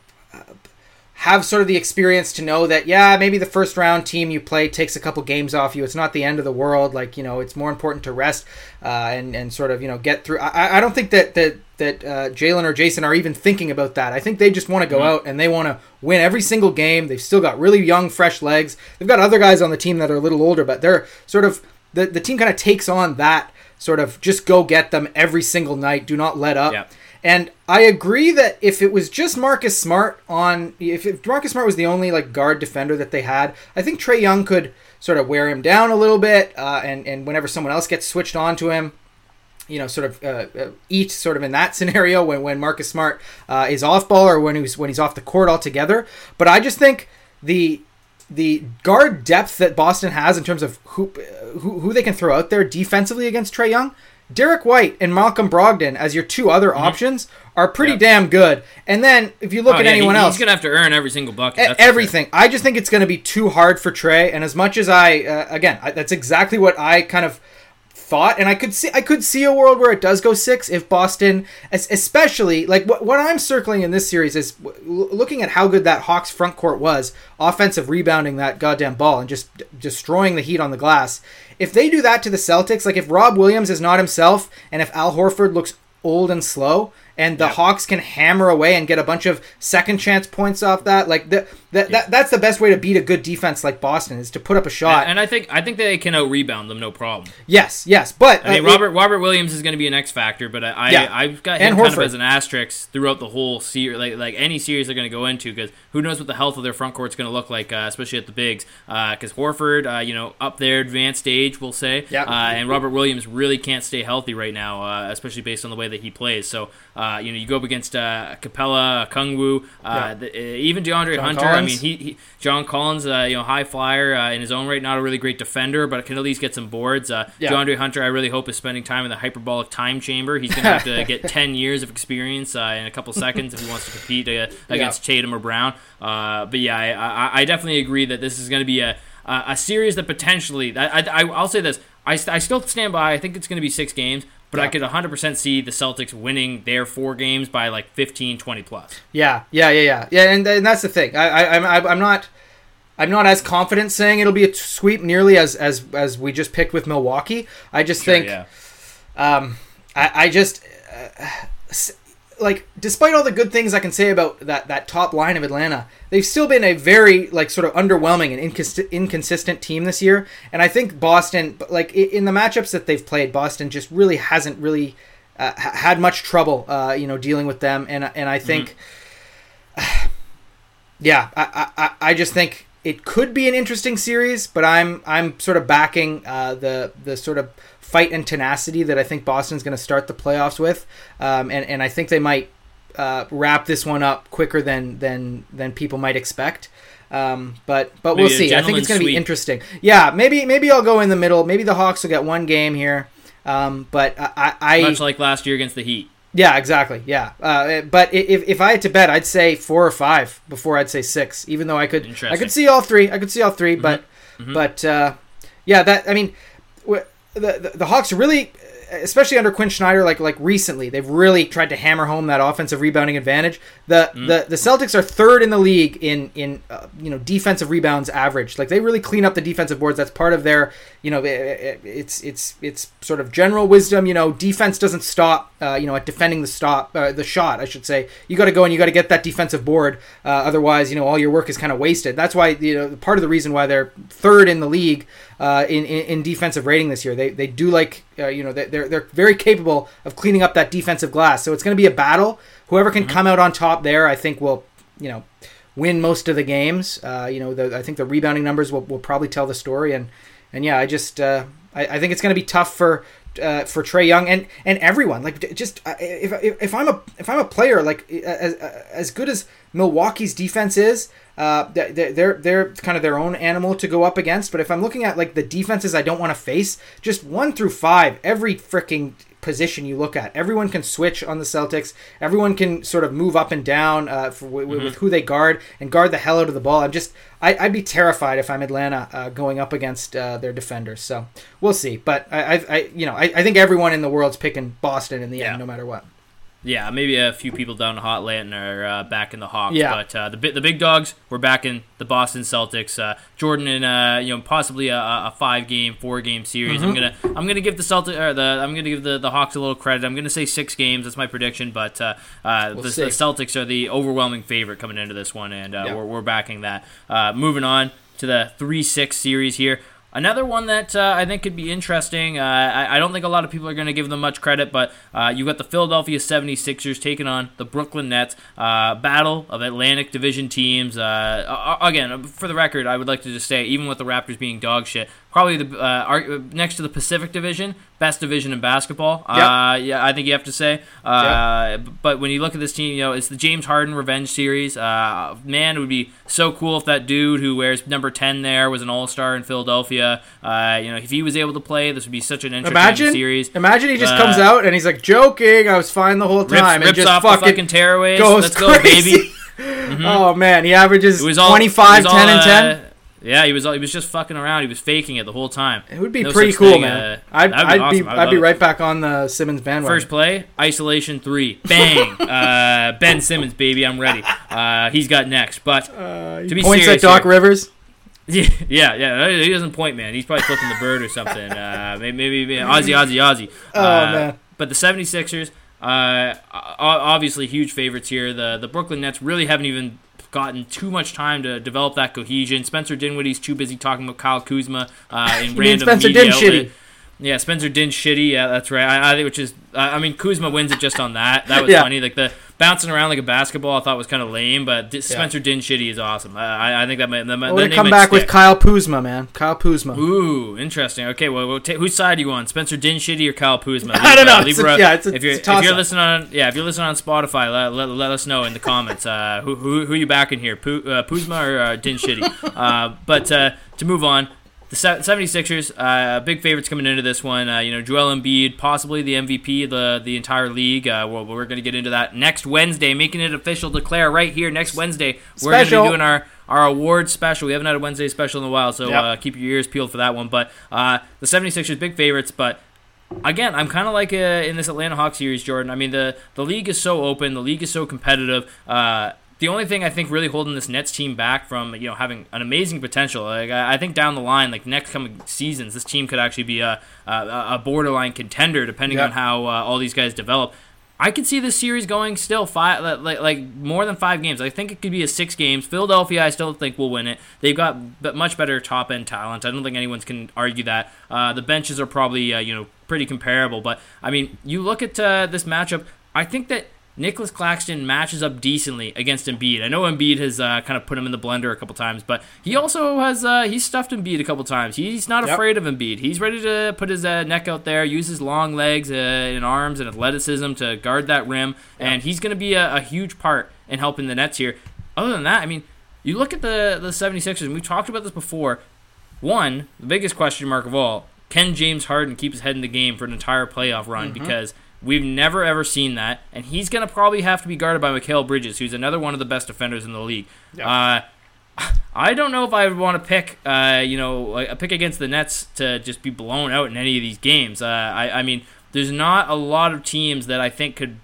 have sort of the experience to know that yeah maybe the first round team you play takes a couple games off you. It's not the end of the world. Like you know it's more important to rest uh, and and sort of you know get through. I, I don't think that that that uh, Jaylen or Jayson are even thinking about that. I think they just want to go out and they want to win every single game. They've still got really young fresh legs. They've got other guys on the team that are a little older but they're sort of the, the team kind of takes on that sort of just go get them every single night. Do not let up. Yeah. And I agree that if it was just Marcus Smart on, if, if Marcus Smart was the only like guard defender that they had, I think Trae Young could sort of wear him down a little bit, uh, and and whenever someone else gets switched on to him, you know, sort of uh, uh, eat sort of in that scenario when when Marcus Smart uh, is off ball or when he's when he's off the court altogether. But I just think the the guard depth that Boston has in terms of who who, who they can throw out there defensively against Trae Young. Derrick White and Malcolm Brogdon as your two other options are pretty Mm-hmm. Damn good. And then if you look Oh, at yeah, anyone he- else, he's gonna have to earn every single bucket. E- for sure. everything. I just think it's going to be too hard for Trae. And as much as I, uh, again, I, that's exactly what I kind of thought. And I could see, I could see a world where it does go six if Boston, especially like what, what I'm circling in this series is w- looking at how good that Hawks front court was, offensive rebounding that goddamn ball and just d- destroying the Heat on the glass. If they do that to the Celtics, like if Rob Williams is not himself, and if Al Horford looks old and slow, and the Yeah. Hawks can hammer away and get a bunch of second chance points off that. Like the, that, that that's the best way to beat a good defense like Boston is to put up a shot. And I think I think they can out rebound them, no problem. yes, yes, but I mean, uh, it- Robert Robert Williams is going to be an X factor, but I, I Yeah. I've got him kind of as an asterisk throughout the whole series, like like any series they're going to go into, because who knows what the health of their front court's going to look like, uh, especially at the bigs. Because Horford, uh, you know, up there, advanced age, we'll say, Yeah. uh, and Robert Williams really can't stay healthy right now, uh, especially based on the way that he plays. So, uh, you know, you go up against uh, Capela, Kungwu, uh, Yeah. the, uh, even DeAndre John Hunter. I Collins. mean, he, he John Collins, uh, you know, high flyer uh, in his own right, not a really great defender, but can at least get some boards. Uh, Yeah. DeAndre Hunter, I really hope is spending time in the hyperbolic time chamber. He's going to have to get ten years of experience uh, in a couple seconds if he wants to compete uh, against Tatum or Brown. Uh, but yeah, I, I, I definitely agree that this is going to be a a a series that potentially. I, I, I'll say this. I, I still stand by. I think it's going to be six games, but I could 100% see the Celtics winning their four games by like 15, 20 plus. yeah, yeah, yeah, yeah, yeah, and, and that's the thing. I, I, I'm, I- I'm not. I'm not as confident saying it'll be a sweep nearly as as as we just picked with Milwaukee. I just Sure, think, yeah. um, I, I just uh, like despite all the good things I can say about that that top line of Atlanta, they've still been a very like sort of underwhelming and incons- inconsistent team this year. And I think Boston, like in the matchups that they've played, Boston just really hasn't really uh, ha- had much trouble, uh, you know, dealing with them. And and I think, yeah, I, I I just think it could be an interesting series, but I'm I'm sort of backing uh, the the sort of fight and tenacity that I think Boston's going to start the playoffs with, um, and and I think they might uh, wrap this one up quicker than than than people might expect. Um, but but we'll see. I think it's going to be interesting. Yeah, maybe maybe I'll go in the middle. Maybe the Hawks will get one game here. Um, but I, I, Much like last year against the Heat. yeah, exactly. Yeah, uh, but if, if I had to bet, I'd say four or five before I'd say six. Even though I could, I Mm-hmm. could see all three. I could see all 3 but but uh, yeah, that I mean, wh- the, the the Hawks really, especially under Quin Snyder, like like recently, they've really tried to hammer home that offensive rebounding advantage. The Mm-hmm. the the Celtics are third in the league in in uh, you know defensive rebounds average. Like they really clean up the defensive boards. That's part of their you know it- it- it's it's it's sort of general wisdom. You know, defense doesn't stop. Uh, you know, at defending the stop uh, the shot, I should say. You got to go and you got to get that defensive board. Uh, otherwise, you know, all your work is kind of wasted. That's why you know part of the reason why they're third in the league uh, in, in in defensive rating this year. They they do like uh, you know they- they're they're very capable of cleaning up that defensive glass. So it's going to be a battle. Whoever can come out on top there, I think will you know win most of the games. Uh, you know, the, I think the rebounding numbers will, will probably tell the story. And and yeah, I just uh, I, I think it's going to be tough for uh, for Trae Young and and everyone. Like just uh, if, if, if I'm a if I'm a player like as as good as Milwaukee's defense is. Uh, they're, they're they're kind of their own animal to go up against. But if I'm looking at like the defenses I don't want to face, just one through five, every freaking position you look at. Everyone can switch on the Celtics. Everyone can sort of move up and down uh, for, w- with who they guard and guard the hell out of the ball. I'm just I, I'd be terrified if I'm Atlanta uh, going up against uh, their defenders. So we'll see. But I, I, I you know I, I think everyone in the world's picking Boston in the Yeah. end, no matter what. Yeah, maybe a few people down in Hotlanta are uh, back in the Hawks, Yeah. but uh, the the big dogs were back in the Boston Celtics. Uh, Jordan in uh, you know possibly a, a five game, four game series. Mm-hmm. I'm gonna I'm gonna give the Celtic or the I'm gonna give the, the Hawks a little credit. I'm gonna say six games. That's my prediction, but uh, uh, We'll the, the Celtics are the overwhelming favorite coming into this one, and uh, Yeah. we're we're backing that. Uh, moving on to the three six series here. Another one that uh, I think could be interesting. Uh, I, I don't think a lot of people are going to give them much credit, but uh, you've got the Philadelphia 76ers taking on the Brooklyn Nets. Uh, battle of Atlantic Division teams. Uh, again, for the record, I would like to just say, even with the Raptors being dog shit, probably the uh, next to the Pacific Division, best division in basketball. Uh, yeah, I think you have to say. Uh, But when you look at this team, you know, it's the James Harden revenge series. Uh, man, it would be so cool if that dude who wears number 10 there was an all star in Philadelphia. Uh, you know, if he was able to play, this would be such an interesting Imagine, series. imagine he just Uh, comes out and he's like joking. I was fine the whole Rips, time, and rips just off fucking, fucking tearaways. goes Let's go, crazy. baby. Oh man, he averages all 25, it was 10, and 10. Uh, yeah, he was he was just fucking around. He was faking it the whole time. It would be No pretty cool, thing, man. uh, I'd, that'd be I'd awesome. be, I'd I'd be it. right back on the Simmons bandwagon. First play, isolation three, bang. uh, ben Simmons, baby, I'm ready. Uh, he's got next, but uh, to be points serious at Doc here. Rivers. yeah, yeah, yeah, he doesn't point, man. He's probably flipping the bird or something. Uh, maybe, maybe Ozzy, Ozzy, Ozzy. Oh, Uh, man. But the 76ers, uh, obviously huge favorites here. The the Brooklyn Nets really haven't even gotten too much time to develop that cohesion. Spencer Dinwiddie's too busy talking about Kyle Kuzma uh, in random Spencer media Din outlet. shitty? Yeah, Spencer Din shitty. Yeah, that's right. I, I think which is, I I mean, Kuzma wins it just on that. That was Yeah. funny. Like the bouncing around like a basketball, I thought was kind of lame. But D- Spencer Din shitty is awesome. I, I- think that might. That, might- We're that gonna come back with. Kyle Kuzma, man. Kyle Kuzma. Ooh, interesting. Okay, well, we'll ta- whose side are you on? Spencer Din shitty or Kyle Kuzma? I don't know. It's a- yeah, it's a- if you're it's if you're listening on yeah if you're listening on Spotify, let, let, let us know in the comments. Uh, who, who who you backing here, Pu- uh, Puzma or uh, Din shitty? uh, but uh, to move on. The Se- 76ers, uh, big favorites coming into this one. Uh, you know, Joel Embiid, possibly the MVP of the, the entire league. Uh, well, we're going to get into that next Wednesday, making it official. Declare right here next Wednesday. We're going to be doing our, our award special. We haven't had a Wednesday special in a while, so Yep. uh, keep your ears peeled for that one. But uh, the 76ers, big favorites, but again, I'm kind of like uh, in this Atlanta Hawks series, Jordan. I mean, the the league is so open, the league is so competitive. Uh, the only thing I think really holding this Nets team back from you know having an amazing potential. Like I, I think down the line, like next coming seasons, this team could actually be a a, a borderline contender depending on how uh, all these guys develop. I could see this series going still five, like, like more than five games. I think it could be a six games. Philadelphia, I still think will win it. They've got b- much better top end talent. I don't think anyone can argue that. Uh, the benches are probably uh, you know pretty comparable, but I mean, you look at uh, this matchup. I think that Nicholas Claxton matches up decently against Embiid. I know Embiid has uh, kind of put him in the blender a couple times, but he also has uh, he's stuffed Embiid a couple times. He's not Yep. afraid of Embiid. He's ready to put his uh, neck out there, use his long legs uh, and arms and athleticism to guard that rim, and he's going to be a, a huge part in helping the Nets here. Other than that, I mean, you look at the the 76ers, and we talked about this before. One, the biggest question mark of all, can James Harden keep his head in the game for an entire playoff run? Mm-hmm. Because we've never ever seen that, and he's going to probably have to be guarded by Mikal Bridges, who's another one of the best defenders in the league. Uh, I don't know if I would want to pick, uh, you know, a pick against the Nets to just be blown out in any of these games. Uh, I, I mean, there's not a lot of teams that I think could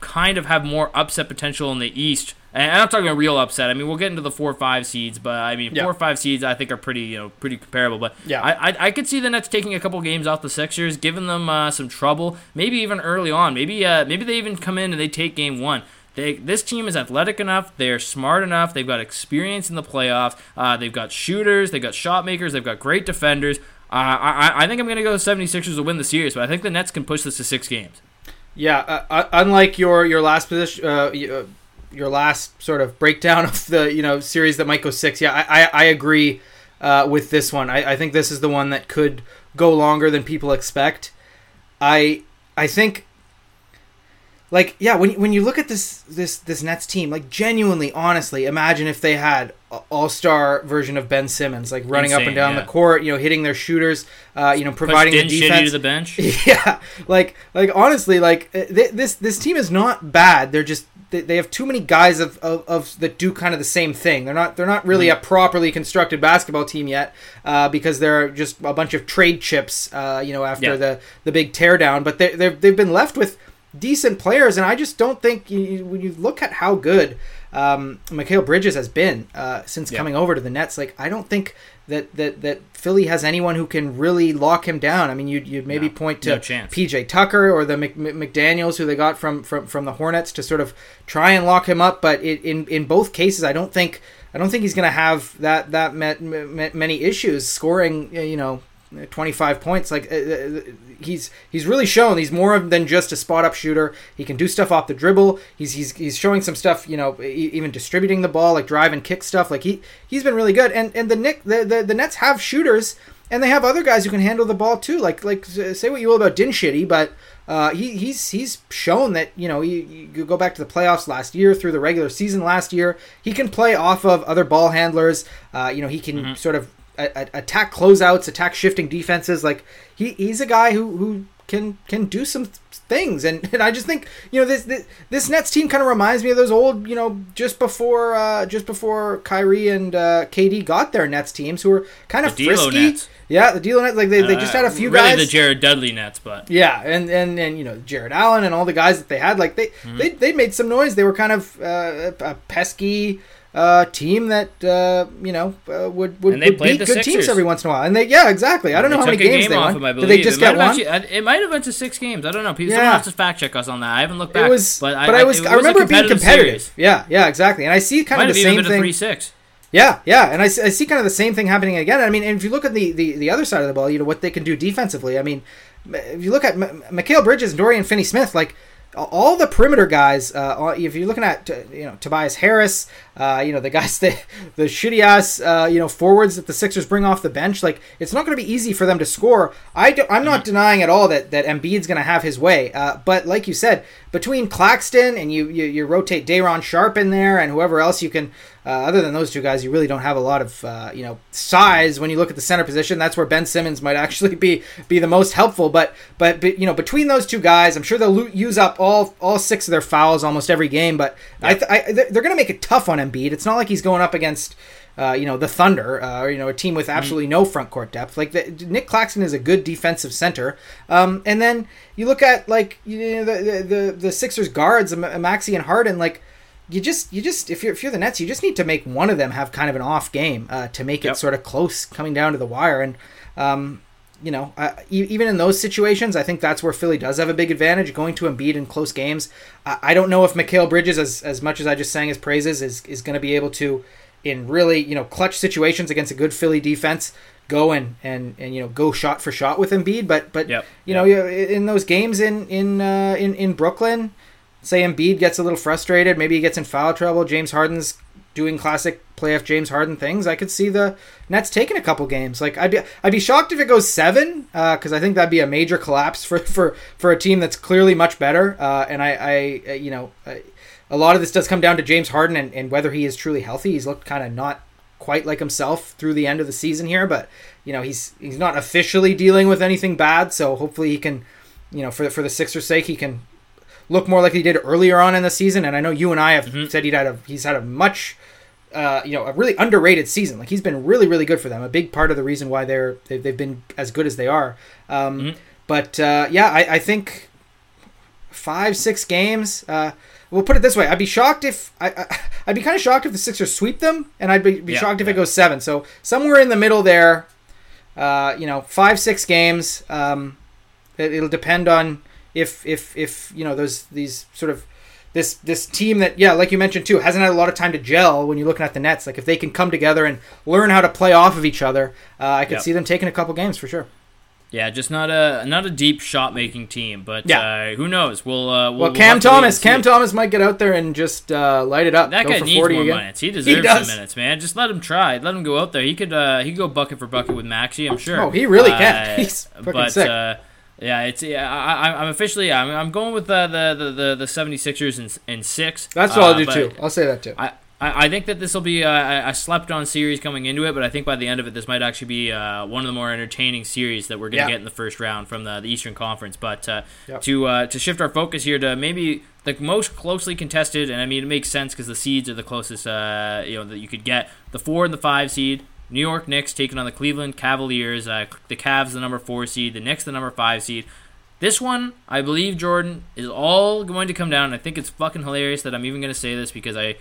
kind of have more upset potential in the East. And I'm not talking a real upset. I mean, we'll get into the four or five seeds, but I mean, Yeah. four or five seeds I think are pretty, you know, pretty comparable. But Yeah. I, I, I could see the Nets taking a couple games off the Sixers, giving them uh, some trouble, maybe even early on. Maybe, uh, maybe they even come in and they take game one. They, this team is athletic enough. They're smart enough. They've got experience in the playoffs. Uh, they've got shooters. They've got shot makers. They've got great defenders. Uh, I, I- I think I'm going to go 76ers to win the series, but I think the Nets can push this to six games. Yeah, uh, uh, unlike your your last position, uh, uh, your last sort of breakdown of the you know series that might go six. Yeah, I I, I agree uh, with this one. I, I think this is the one that could go longer than people expect. I I think like yeah when when you look at this this this Nets team like genuinely honestly imagine if they had all star version of Ben Simmons like running up and down yeah. the court you know hitting their shooters uh, you know Push providing the Din Shitty defense to the bench. yeah, like like honestly, like uh, th- this this team is not bad. They're just they, they have too many guys of, of, of that do kind of the same thing. They're not they're not really Mm-hmm. a properly constructed basketball team yet uh, because they're just a bunch of trade chips. Uh, you know, after Yeah. the the big teardown, but they they've they've been left with decent players, and I just don't think you- when you look at how good um, Mikal Bridges has been uh, since Yeah. coming over to the Nets, like I don't think that, that that Philly has anyone who can really lock him down. I mean, you'd, you'd maybe No, point to no. PJ Tucker or the Mc, Mc- McDaniels who they got from, from from the Hornets to sort of try and lock him up. But it, in in both cases, I don't think I don't think he's going to have that that many issues scoring. You know. 25 points. Like uh, uh, he's he's really shown he's more than just a spot up shooter. He can do stuff off the dribble. He's he's, he's showing some stuff you know even distributing the ball like drive and kick stuff. Like he he's been really good. And and the Nick the, the, the Nets have shooters and they have other guys who can handle the ball too. Like like say what you will about Din Shitty but uh, he, he's he's shown that you know you, you go back to the playoffs last year through the regular season last year. He can play off of other ball handlers. Uh, you know he can sort of attack closeouts attack shifting defenses like he, he's a guy who, who can can do some things and, and I just think you know this this, this Nets team kind of reminds me of those old you know just before uh, just before Kyrie and uh, KD got their Nets teams who were kind of The frisky Nets. yeah the D'Lo Nets like they, they just had a few Uh, really guys the Jared Dudley Nets, but yeah, and, and and you know Jarrett Allen and all the guys that they had, like they Mm-hmm. they they made some noise. They were kind of uh, a pesky uh, team that uh, you know uh, would would, would beat good teams every once in a while. And they yeah exactly. I don't know how many games game they won. him, I Did they just It get one? actually- it might have been to six games. I don't know. People, Yeah. Has to fact check us on that. I haven't looked back. It was, but but I, I, was, it I remember it being competitive series. Yeah, yeah, exactly. And I see kind Might of have the even same been a thing. three six. Yeah, yeah, and I, I see kind of the same thing happening again. I mean, and if you look at the, the, the other side of the ball, you know what they can do defensively. I mean, if you look at M- Mikal Bridges and Dorian Finney-Smith, like all the perimeter guys. Uh, if you're looking at uh, you know Tobias Harris, uh, you know the guys that the shitty ass uh, you know forwards that the Sixers bring off the bench, like it's not going to be easy for them to score. I do, I'm not denying at all that that Embiid's going to have his way, uh, but like you said, between Claxton and you you, you rotate Day'Ron Sharpe in there and whoever else you can. Uh, other than those two guys, you really don't have a lot of uh, you know size when you look at the center position. That's where Ben Simmons might actually be be the most helpful. But but, but you know between those two guys, I'm sure they'll use up all all six of their fouls almost every game. But I, th- I they're going to make it tough on Embiid. It's not like he's going up against. Uh, you know the Thunder, uh, or you know a team with absolutely no front court depth. Like the, Nick Claxton is a good defensive center, um, and then you look at like you know the the, the, Sixers guards, Ma- Maxey and Harden. Like you just you just if you're if you're the Nets, you just need to make one of them have kind of an off game uh, to make it sort of close coming down to the wire. And um, you know, even in those situations, I think that's where Philly does have a big advantage going to Embiid in close games. I, I don't know if Mikal Bridges, as as much as I just sang his praises, is is going to be able to in really you know clutch situations against a good Philly defense go and and and you know go shot for shot with Embiid. But but Yep. you know you- in those games in in uh, in in Brooklyn say Embiid gets a little frustrated, maybe he gets in foul trouble. James Harden's doing classic playoff James Harden things. I could see the Nets taking a couple games. Like I'd be I'd be shocked if it goes seven because I think that'd be a major collapse for for for a team that's clearly much better. Uh, and I I uh, you know. I, a lot of this does come down to James Harden and, and whether he is truly healthy. He's looked kind of not quite like himself through the end of the season here, but you know he's he's not officially dealing with anything bad. So hopefully he can, you know, for for the Sixers' sake, he can look more like he did earlier on in the season. And I know you and I have said he'd had a he's had a much uh, you know, a really underrated season. Like he's been really, really good for them. A big part of the reason why they're they've, they've been as good as they are. Um, But uh, yeah, I, I think five, six games. Uh, we'll put it this way: I'd be shocked if I, I I'd be kind of shocked if the Sixers sweep them, and I'd be, be Yeah, shocked if yeah. it goes seven. So somewhere in the middle there. Uh, you know, five, six games. Um, it, it'll depend on if if if you know those these sort of this this team that yeah like you mentioned too hasn't had a lot of time to gel when you're looking at the nets like if they can come together and learn how to play off of each other uh, i could Yep. see them taking a couple games for sure Yeah, just not a not a deep shot making team, but Yeah. uh, who knows? We'll uh, we'll, well we'll cam wait thomas cam thomas might get out there and just uh, light it up That go guy for needs 40 more again. minutes. He deserves does. some minutes, man. Just let him try. Let him go out there. He could uh, he could go bucket for bucket with Maxey. I'm sure. Oh, he really Uh, can. He's fucking but, sick. Uh, yeah, it's yeah. I, I, I'm officially I'm, I'm going with uh, the the the the 76ers in in six. that's what Uh, i'll do too i'll say that too I, I I think that this will be a, a slept on series coming into it, but I think by the end of it, this might actually be uh, one of the more entertaining series that we're going to Yeah. get in the first round from the, the Eastern Conference. But uh, Yep. to uh, to shift our focus here to maybe the most closely contested, and I mean it makes sense because the seeds are the closest uh, you know that you could get. The four and the five seed. New York Knicks taking on the Cleveland Cavaliers. Uh, the Cavs the number four seed. The Knicks the number five seed. This one, I believe, Jordan, is all going to come down. I think it's fucking hilarious that I'm even going to say this because I,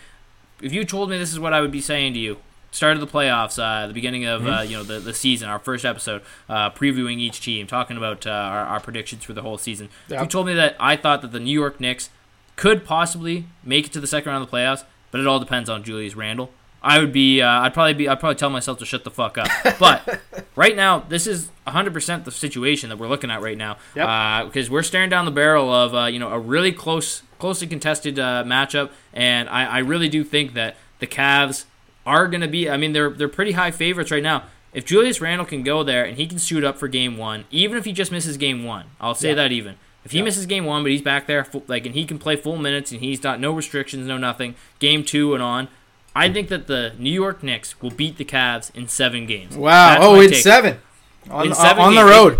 if you told me this is what I would be saying to you, start of the playoffs, uh, the beginning of uh, you know the, the season, our first episode, uh, previewing each team, talking about uh, our, our predictions for the whole season. If you told me that I thought that the New York Knicks could possibly make it to the second round of the playoffs, but it all depends on Julius Randle. I would be, uh, I'd probably be, I'd probably tell myself to shut the fuck up. But right now, this is 100% the situation that we're looking at right now. Yep. Uh, because we're staring down the barrel of, uh, you know, a really close, closely contested uh, matchup, and I, I really do think that the Cavs are going to be. I mean, they're they're pretty high favorites right now. If Julius Randle can go there and he can suit up for game one, even if he just misses game one, I'll say that even. If he misses game one, but he's back there, like, and he can play full minutes, and he's got no restrictions, no nothing. Game two and on, I think that the New York Knicks will beat the Cavs in seven games. wow That's oh in take. seven on, In seven on the road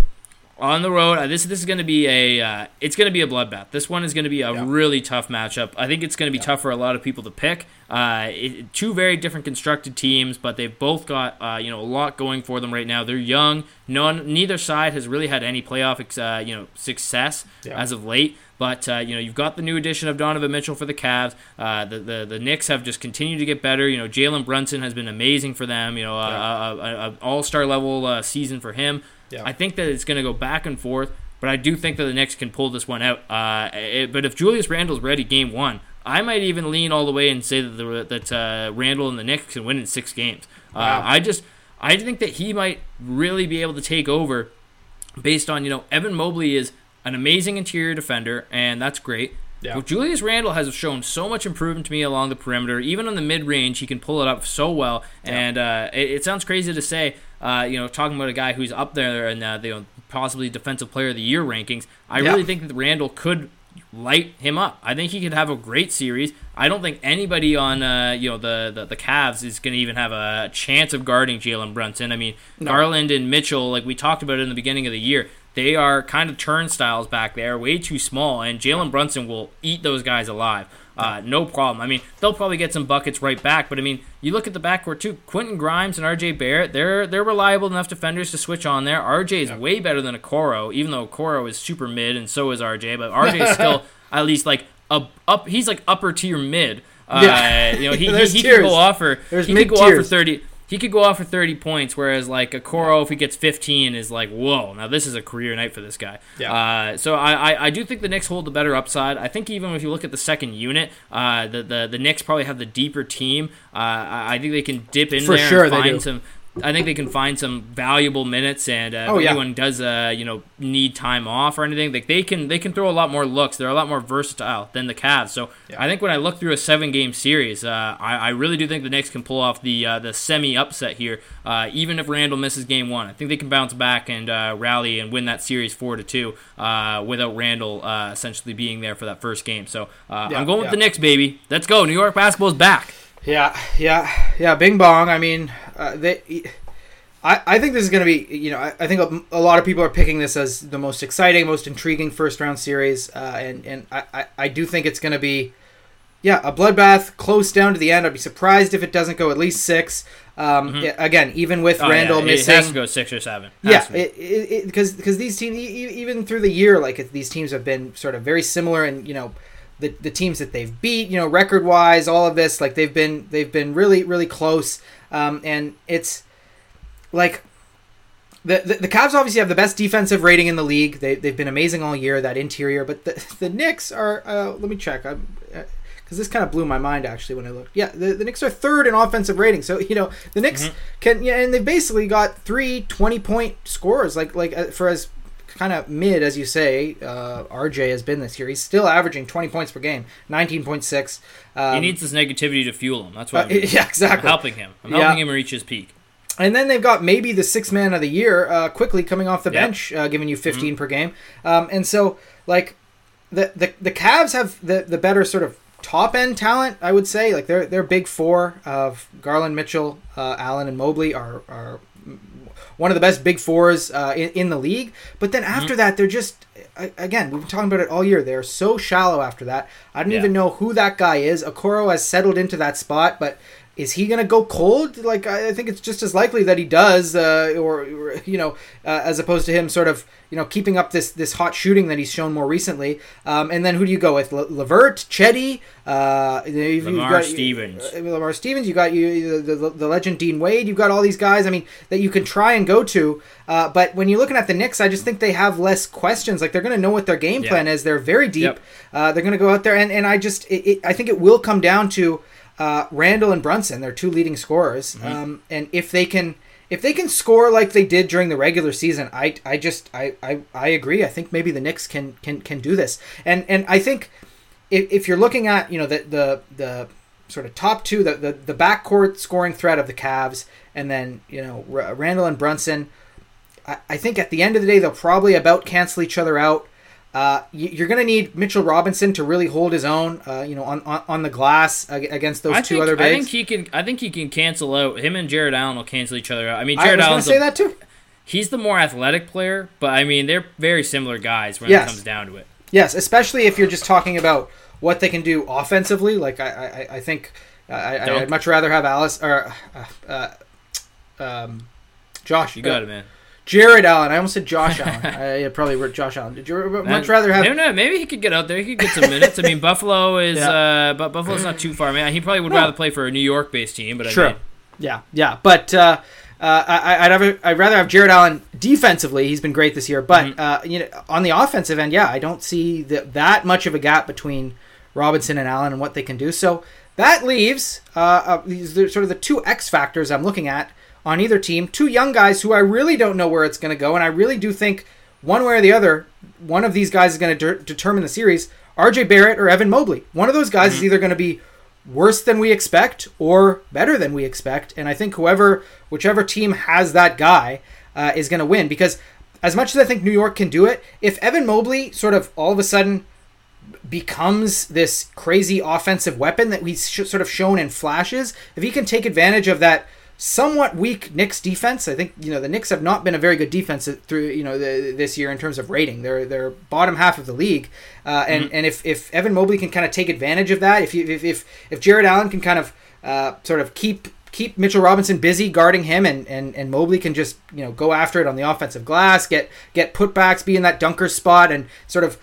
on the road. Uh, this this is going to be a uh, it's going to be a bloodbath. This one is going to be a Yeah. really tough matchup. I think it's going to be tough for a lot of people to pick. Uh, it, two very different constructed teams, but they've both got uh, you know a lot going for them right now. They're young. None neither side has really had any playoff ex- uh, you know success Yeah. as of late. But uh, you know you've got the new addition of Donovan Mitchell for the Cavs. Uh, the, the the Knicks have just continued to get better. You know Jalen Brunson has been amazing for them. You know a, a, a, a all star level uh, season for him. Yeah. I think that it's going to go back and forth, but I do think that the Knicks can pull this one out. Uh, it- but if Julius Randle's ready game one, I might even lean all the way and say that the, that uh, Randle and the Knicks can win in six games. Uh, I just I think that he might really be able to take over based on you know Evan Mobley is an amazing interior defender and that's great. Yeah. But Julius Randle has shown so much improvement to me along the perimeter. Even on the mid range, he can pull it up so well. And uh, it, it sounds crazy to say, uh, you know, talking about a guy who's up there in uh, the you know, possibly defensive player of the year rankings. I Yeah. really think that Randle could light him up. I think he could have a great series. I don't think anybody on uh, you know the, the the Cavs is going to even have a chance of guarding Jalen Brunson. I mean, Garland and Mitchell, like we talked about in the beginning of the year, they are kind of turnstiles back there, way too small, and Jalen Brunson will eat those guys alive. Uh, no problem. I mean, they'll probably get some buckets right back, but I mean, you look at the backcourt too. Quentin Grimes and RJ Barrett, they're they're reliable enough defenders to switch on there. RJ is way better than Okoro, even though Okoro is super mid and so is RJ, but RJ is still at least like a, up he's like upper tier mid. Uh, yeah. you know, he, he, he, can go off for There's he can go tiers. off for 30 he could go off for thirty points, whereas like a Coro, if he gets fifteen, is like whoa. Now this is a career night for this guy. Yeah. Uh, so I, I, I do think the Knicks hold the better upside. I think even if you look at the second unit, uh, the, the the Knicks probably have the deeper team. Uh, I, I think they can dip in For there sure and find some. I think they can find some valuable minutes, and uh, Oh, if yeah. anyone does, uh, you know, need time off or anything, like they can they can throw a lot more looks. They're a lot more versatile than the Cavs. So I think when I look through a seven game series, uh, I, I really do think the Knicks can pull off the uh, the semi upset here. Uh, even if Randle misses game one, I think they can bounce back and uh, rally and win that series four to two uh, without Randle uh, essentially being there for that first game. So uh, Yeah, I'm going with the Knicks, baby. Let's go. New York basketball's back. Yeah, yeah, yeah. Bing bong. I mean, uh, they. I, I think this is going to be, you know, I, I think a, a lot of people are picking this as the most exciting, most intriguing first round series, uh, and and I, I, I do think it's going to be, yeah, a bloodbath close down to the end. I'd be surprised if it doesn't go at least six. Um, yeah, again, even with Oh, Randle yeah, missing, it has to go six or seven. Has yeah, to be. it because because these teams even through the year, like these teams have been sort of very similar, and you know the the teams that they've beat, you know, record wise, all of this, like they've been they've been really really close, um, and it's like. The, the, the Cavs obviously have the best defensive rating in the league. They, they've been amazing all year, that interior. But the, the Knicks are, uh, let me check. I'm, because this kind of blew my mind actually when I looked. Yeah, the, the Knicks are third in offensive rating. So you know the Knicks can yeah, and they've basically got three 20 point scores, Like like uh, for as kind of mid as you say, uh, RJ has been this year. He's still averaging twenty points per game, nineteen point six. Um, he needs this negativity to fuel him. That's what uh, I'm, yeah, I'm exactly. helping him. I'm Yeah. helping him reach his peak. And then they've got maybe the sixth man of the year, uh, Quickley coming off the Yep. bench, uh, giving you 15 per game. Um, and so, like, the, the the Cavs have the, the better sort of top end talent, I would say. Like, they're, they're big four of Garland, Mitchell, uh, Allen, and Mobley are, are one of the best big fours uh, in, in the league. But then after that, they're just, again, we've been talking about it all year. They're so shallow after that. I don't Yeah. even know who that guy is. Okoro has settled into that spot, but is he going to go cold? Like I I think it's just as likely that he does, uh, or, or, you know, uh, as opposed to him sort of you know keeping up this this hot shooting that he's shown more recently. Um, and then who do you go with? Le- Levert, Chetty, uh, you've- you've Lamar got- Stevens. uh, Lamar Stevens. You got you the, the, the legend Dean Wade. You've got all these guys. I mean that you can try and go to. Uh, but when you're looking at the Knicks, I just think they have less questions. Like they're going to know what their game plan is. They're very deep. Yep. Uh, they're going to go out there and and I just it, it, I think it will come down to uh, Randle and Brunson. They're two leading scorers. Mm-hmm. Um, and if they can. If they can score like they did during the regular season, I, I just I, I, I agree. I think maybe the Knicks can can, can do this, and and I think if, if you're looking at you know the the the sort of top two, the, the the backcourt scoring threat of the Cavs, and then you know R- Randle and Brunson, I, I think at the end of the day they'll probably about cancel each other out. Uh, you- you're going to need Mitchell Robinson to really hold his own, uh, you know, on, on, on the glass against those I two think, other I think he can. I think he can cancel out him and Jarrett Allen will cancel each other out. I mean, I Jared was Allen's say a- that too. he's the more athletic player, but I mean they're very similar guys when Yes. it comes down to it. Yes, especially if you're just talking about what they can do offensively. Like I, I, I think I. I'd much rather have Alice or uh, uh, um, Josh. You got it, man. Jarrett Allen. I almost said Josh Allen. I probably wrote Josh Allen. Did you much rather have? No, no, maybe he could get out there. He could get some minutes. I mean, Buffalo is, Yeah. uh, but Buffalo's not too far. Man, he probably would No. rather play for a New York-based team. But I Sure. mean, Yeah, yeah, but uh, uh, I, I'd have, I'd rather have Jarrett Allen defensively. He's been great this year, but Mm-hmm. uh, you know, on the offensive end, yeah, I don't see the, that much of a gap between Robinson and Allen and what they can do. So that leaves uh, uh, sort of the two X factors I'm looking at on either team. Two young guys who I really don't know where it's going to go, and I really do think one way or the other, one of these guys is going to de- determine the series. R.J. Barrett or Evan Mobley. One of those guys Mm-hmm. is either going to be worse than we expect or better than we expect. And I think whoever, whichever team has that guy, uh, is going to win. Because as much as I think New York can do it, if Evan Mobley sort of all of a sudden becomes this crazy offensive weapon that sh- sort of shown in flashes, if he can take advantage of that somewhat weak Knicks defense, I think you know the Knicks have not been a very good defense through you know the, this year in terms of rating. They're they're bottom half of the league, uh, and and if, if Evan Mobley can kind of take advantage of that, if you, if if if Jarrett Allen can kind of uh, sort of keep keep Mitchell Robinson busy guarding him, and, and and Mobley can just you know go after it on the offensive glass, get get putbacks, be in that dunker spot, and sort of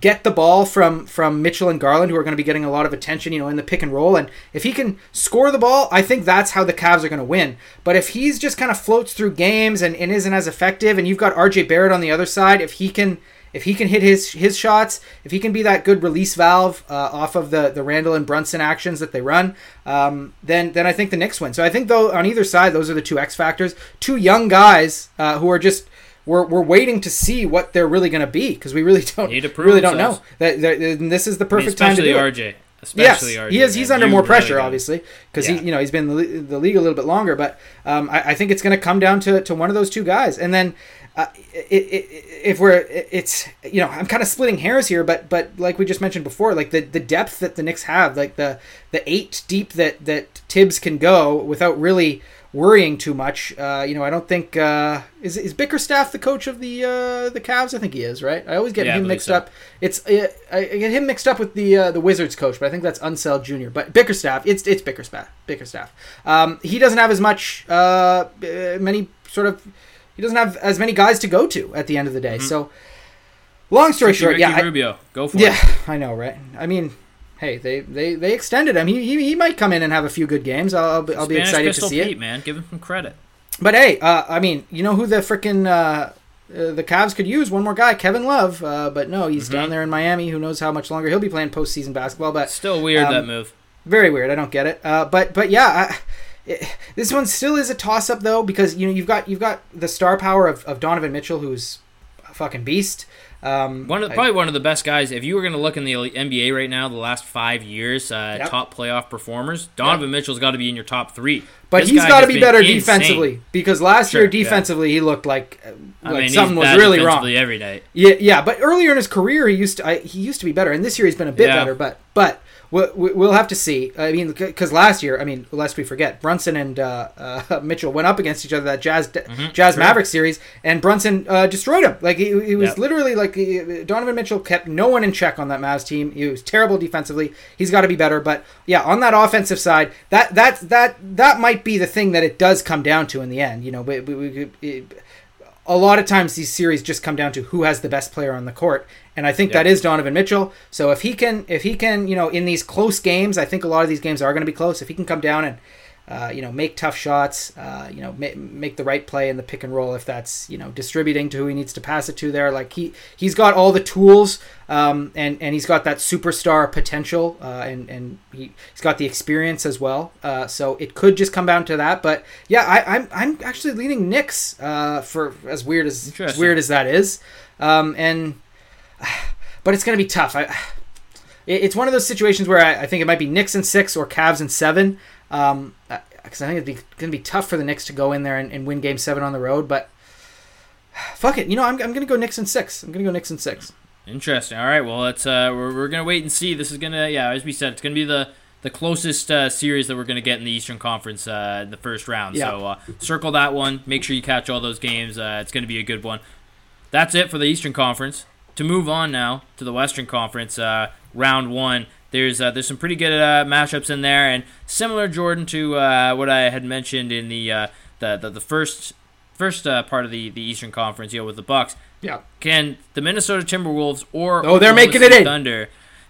get the ball from from Mitchell and Garland, who are going to be getting a lot of attention, you know, in the pick and roll. And if he can score the ball, I think that's how the Cavs are going to win. But if he's just kind of floats through games and, and isn't as effective, and you've got RJ Barrett on the other side, if he can if he can hit his his shots, if he can be that good release valve uh, off of the the Randle and Brunson actions that they run, um, then then I think the Knicks win. So I think though on either side, those are the two X factors. Two young guys uh, who are just we're, we're waiting to see what they're really going to be because we really don't really don't know. That, that, this is the perfect I mean, time to do RJ. It. Especially yes, RJ, he is. He's under more pressure, obviously, because yeah. he, you know, he's been in the, league a little bit longer. But um, I, I, think it's going to come down to, to one of those two guys, and then uh, it, it, if we're, it's you know, I'm kind of splitting hairs here, but but like we just mentioned before, like the, the depth that the Knicks have, like the the eight deep that that Thibs can go without really worrying too much. Uh, you know, I don't think uh, is is Bickerstaff the coach of the uh, the Cavs. I think he is, right? I always get Yeah, him mixed so. up. It's uh, I get him mixed up with the uh, the Wizards coach, but I think that's Unseld Jr. But Bickerstaff, it's it's Bickerstaff. Bickerstaff. Um, he doesn't have as much uh, many sort of he doesn't have as many guys to go to at the end of the day. So. Long story short, Ricky yeah, I- Rubio, go for yeah, it. I know, right? I mean, hey, they they, they extended him. He, he he might come in and have a few good games. I'll I'll be, I'll be excited Pistol to see Pete, it. man, give him some credit. But hey, uh, I mean, you know who the freaking uh, uh, the Cavs could use? One more guy, Kevin Love. Uh, but no, he's Mm-hmm. down there in Miami. Who knows how much longer he'll be playing postseason basketball? But Still weird Um, that move. very weird. I don't get it. Uh, but but yeah, I, it, this one still is a toss up though because you know you've got you've got the star power of, of Donovan Mitchell, who's a fucking beast. Um, One of, I- probably one of the best guys. If you were going to look in the NBA right now, the last five years, uh, Yep. top playoff performers, Donovan Mitchell's got to be in your top three. But This he's got to be better insane. defensively because last Sure, year yeah. defensively he looked like uh, I like mean, something was really wrong. defensively every night. Yeah, yeah, but earlier in his career he used to I, he used to be better, and this year he's been a bit Yeah. better. But but we'll, we'll have to see. I mean, because last year, I mean, lest we forget, Brunson and uh, uh, Mitchell went up against each other that Jazz Jazz Mm-hmm. sure. Maverick series, and Brunson uh, destroyed him. Like he, he was Yep. literally like he, Donovan Mitchell kept no one in check on that Mavs team. He was terrible defensively. He's got to be better. But yeah, on that offensive side, that that that that might be the thing that it does come down to in the end. You know, but we, we, it, a lot of times these series just come down to who has the best player on the court and i think Yeah. that is donovan mitchell so if he can if he can you know in these close games i think a lot of these games are going to be close if he can come down and uh, you know make tough shots uh, you know ma- make the right play in the pick and roll if that's you know distributing to who he needs to pass it to there. Like he he's got all the tools um, and and he's got that superstar potential uh, and and he, he's got the experience as well. Uh, so it could just come down to that. But yeah I, I'm I'm actually leaning Knicks uh, for as weird as, as weird as that is. Um, and but it's gonna be tough. I it's one of those situations where I, I think it might be Knicks and six or Cavs and seven um, because I think be going to be tough for the Knicks to go in there and, and win Game Seven on the road. But fuck it, you know I'm, I'm going to go Knicks and six. I'm going to go Knicks and six. Interesting. All right. Well, it's uh, we're, we're gonna wait and see. This is gonna, yeah, as we said, it's gonna be the the closest uh, series that we're gonna get in the Eastern Conference uh, in the first round. Yeah. So uh, circle that one. Make sure you catch all those games. Uh, it's gonna be a good one. That's it for the Eastern Conference. To move on now to the Western Conference, uh, round one. There's uh, there's some pretty good uh, matchups in there, and similar Jordan to uh, what I had mentioned in the uh, the, the the first first uh, part of the, the Eastern Conference, you know, with the Bucks. Yeah. Can the Minnesota Timberwolves or Oh, they're making it in. Thunder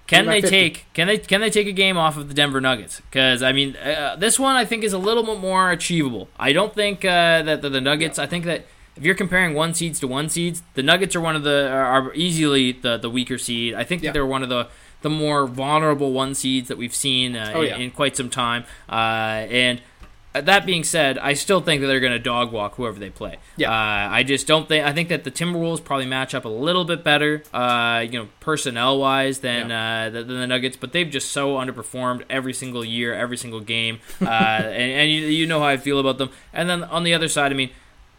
can they about 50. take can they can they take a game off of the Denver Nuggets? Because I mean, uh, this one I think is a little bit more achievable. I don't think uh, that the, the Nuggets. I think that if you're comparing one seeds to one seeds, the Nuggets are one of the are easily the the weaker seed. I think that Yeah. they're one of the the more vulnerable one seeds that we've seen uh, Oh, in, yeah. in quite some time. Uh, and uh, that being said, I still think that they're going to dog walk whoever they play. Yeah. Uh, I just don't think. I think that the Timberwolves probably match up a little bit better, uh, you know, personnel wise than uh, than the Nuggets. But they've just so underperformed every single year, every single game, uh, and, and you, you know how I feel about them. And then on the other side, I mean,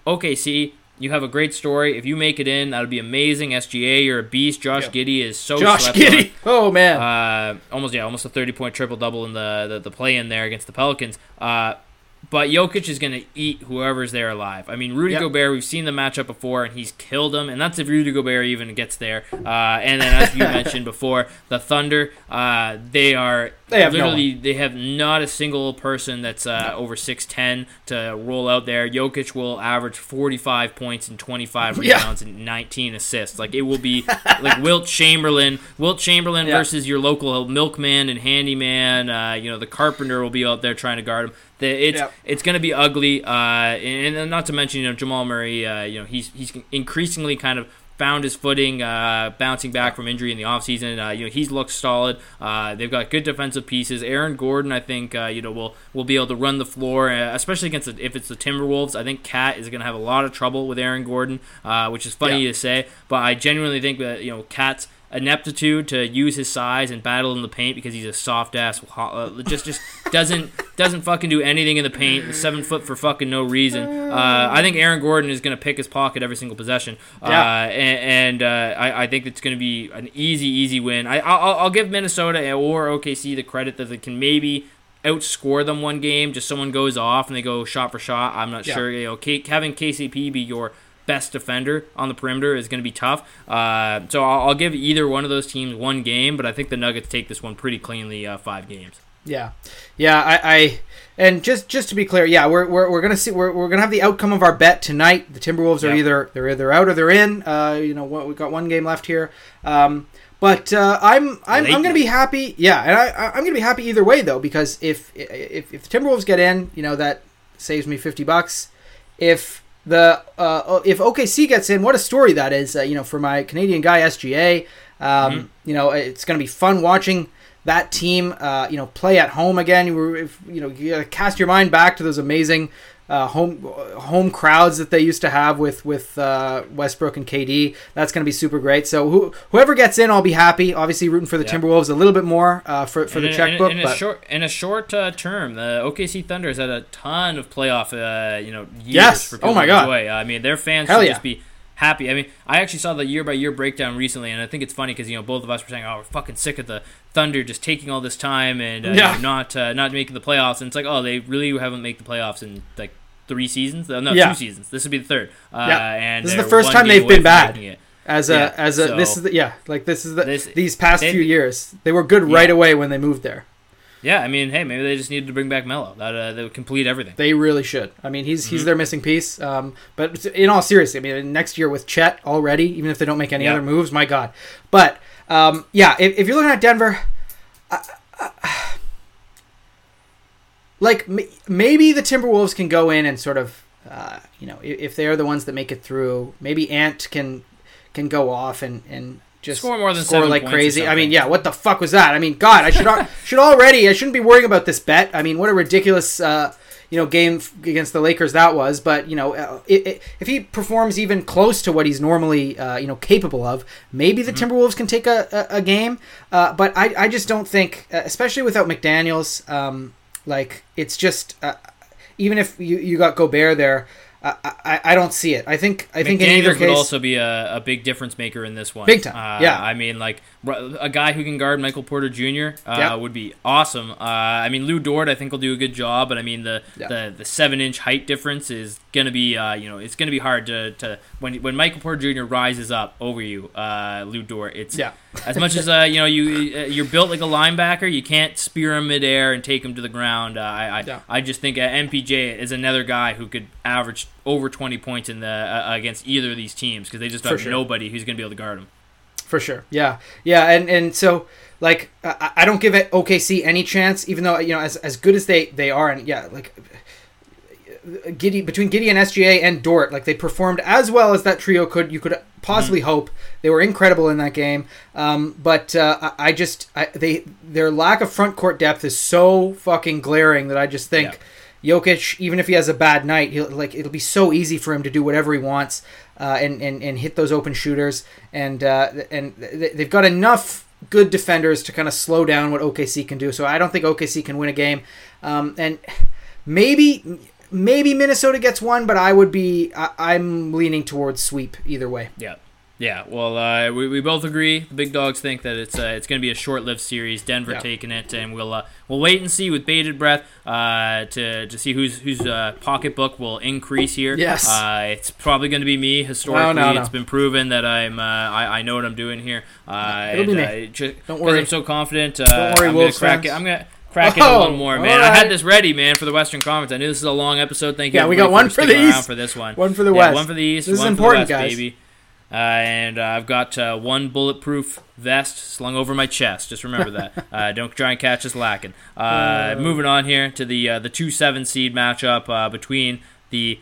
OKC. You have a great story. If you make it in, that would be amazing. SGA, you're a beast. Josh Yeah. Giddey is so Josh Giddey. Oh man. Uh, almost yeah, almost a 30 point triple double in the, the the play in there against the Pelicans. Uh, but Jokic is going to eat whoever's there alive. I mean, Rudy Yep. Gobert, we've seen the matchup before, and he's killed him. And that's if Rudy Gobert even gets there. Uh, and then, as you mentioned before, the Thunder, uh, they are They have no literally they have not a single person that's uh, over six ten to roll out there. Jokic will average forty five points and twenty five Yeah. rebounds and nineteen assists. Like it will be like Wilt Chamberlain, Wilt Chamberlain Yeah. versus your local milkman and handyman. Uh, you know the carpenter will be out there trying to guard him. It's Yep. it's going to be ugly, uh, and, and not to mention you know Jamal Murray. Uh, you know he's he's increasingly kind of found his footing, uh, bouncing back from injury in the offseason. Uh, you know he's looked solid. Uh, they've got good defensive pieces. Aaron Gordon, I think, uh, you know will will be able to run the floor, uh, especially against the, if it's the Timberwolves. I think KAT is going to have a lot of trouble with Aaron Gordon, uh, which is funny Yeah. to say, but I genuinely think that you know KAT's ineptitude to use his size and battle in the paint because he's a soft ass uh, just just doesn't doesn't fucking do anything in the paint. Seven foot for fucking no reason. Uh, I think Aaron Gordon is going to pick his pocket every single possession. Uh, Yeah. and, and uh, I, I think it's going to be an easy easy win. I, I'll, I'll give Minnesota or OKC the credit that they can maybe outscore them one game. Just someone goes off and they go shot for shot. I'm not Yeah. sure. You know K- having KCP be your best defender on the perimeter is going to be tough. Uh, so I'll, I'll give either one of those teams one game, but I think the Nuggets take this one pretty cleanly, uh, five games. Yeah, yeah. I, I and just just to be clear, yeah, we're, we're, we're gonna see we're, we're gonna have the outcome of our bet tonight. The Timberwolves are either they're either out or they're in. Uh, you know, what, we've got one game left here. Um, but uh, I'm I'm, I'm gonna be happy. Yeah, and I I- I'm gonna be happy either way though because if if if the Timberwolves get in, you know that saves me fifty bucks. If the uh, if OKC gets in, what a story that is. Uh, you know, for my Canadian guy SGA, um, Mhm. you know, it's going to be fun watching that team. Uh, you know, play at home again. You were, if, you know, you cast your mind back to those amazing uh, home home crowds that they used to have with with uh, Westbrook and KD. That's going to be super great. So who, whoever gets in, I'll be happy. Obviously, rooting for the Yeah. Timberwolves a little bit more uh, for for In the a- checkbook. in, a- in a short in a short uh, term, the OKC Thunder has had a ton of playoff, uh, you know, years Yes. for people Oh my to God. enjoy. I mean, their fans Hell should yeah. just be happy. I mean, I actually saw the year by year breakdown recently, and I think it's funny because you know both of us were saying, "Oh, we're fucking sick of the Thunder just taking all this time and uh, you know, not uh, not making the playoffs." And it's like, oh, they really haven't made the playoffs in like three seasons. No, Yeah. two seasons. This would be the third. Uh, Yeah. and This is the first time they've been bad. as a Yeah, as a this is the, yeah like this is the This- these past they- few years they were good right away when they moved there. Yeah, I mean, hey, maybe they just needed to bring back Melo. That uh, that would complete everything. They really should. I mean, he's Mm-hmm. he's their missing piece. Um, but in all seriousness, I mean, next year with Chet already, even if they don't make any Yeah. other moves, my God. But um, yeah, if, if you're looking at Denver, uh, uh, like m- maybe the Timberwolves can go in and sort of, uh, you know, if they're the ones that make it through, maybe Ant can can go off and and just Score more than score like crazy. I mean, yeah, what the fuck was that? I mean, God, I should al- should already I shouldn't be worrying about this bet. I mean, what a ridiculous uh, you know game f- against the Lakers that was. But you know, uh, i i if he performs even close to what he's normally uh, you know capable of, maybe the Mm-hmm. Timberwolves can take a, a, a game. Uh, but I I just don't think, uh, especially without McDaniels, um, like it's just uh, even if you you got Gobert there. I, I, I don't see it. I think I think in either McDaniels would also be a, a big difference maker in this one. Big time, Uh, yeah. I mean, like a guy who can guard Michael Porter Jr. Uh, Yeah. would be awesome. Uh, I mean, Lu Dort, I think will do a good job, but I mean the Yeah. the, the seven inch height difference is gonna be uh, you know it's gonna be hard to, to when when Michael Porter Jr. rises up over you, uh, Lu Dort. It's Yeah. as much as uh, you know you uh, you're built like a linebacker, you can't spear him midair and take him to the ground. Uh, I I, Yeah. I just think MPJ is another guy who could average over 20 points in the uh, against either of these teams because they just have sure. nobody who's going to be able to guard him. For sure. Yeah. Yeah. And and so like I, I don't give it OKC any chance, even though you know as as good as they they are, and yeah, like Giddey between Giddey and SGA and Dort, like they performed as well as that trio could you could possibly hope. They were incredible in that game. Um, but uh, I, I just I, they their lack of front court depth is so fucking glaring that I just think. Jokic, even if he has a bad night, he'll like it'll be so easy for him to do whatever he wants uh, and, and and hit those open shooters. And uh, and th- they've got enough good defenders to kind of slow down what OKC can do. So I don't think OKC can win a game. Um, and maybe maybe Minnesota gets one, but I would be I, I'm leaning towards sweep either way. Yeah. Yeah, well, uh, we, we both agree. The big dogs think that it's uh, it's going to be a short-lived series. Denver Yeah. taking it, and we'll uh, we'll wait and see with bated breath uh, to to see whose whose uh, pocketbook will increase here. Yes. uh, it's probably going to be me. Historically, no, no. it's been proven that I'm uh, I, I know what I'm doing here. Uh, It'll be me. uh, ju- Don't worry. I'm so confident. Uh, Don't worry, I'm gonna crack it. I'm gonna. Crack it a Oh, little more, man. all I had this ready, man, for the Western Conference. I knew this is a long episode. Thank you. Yeah, we got one for the East, for this one. one for the Yeah, West. One for the East. This is important, for the West, guys. baby. Uh, and uh, I've got uh, one bulletproof vest slung over my chest. Just remember that. uh, don't try and catch us lacking. Uh, moving on here to the uh, the two seven seed matchup uh, between the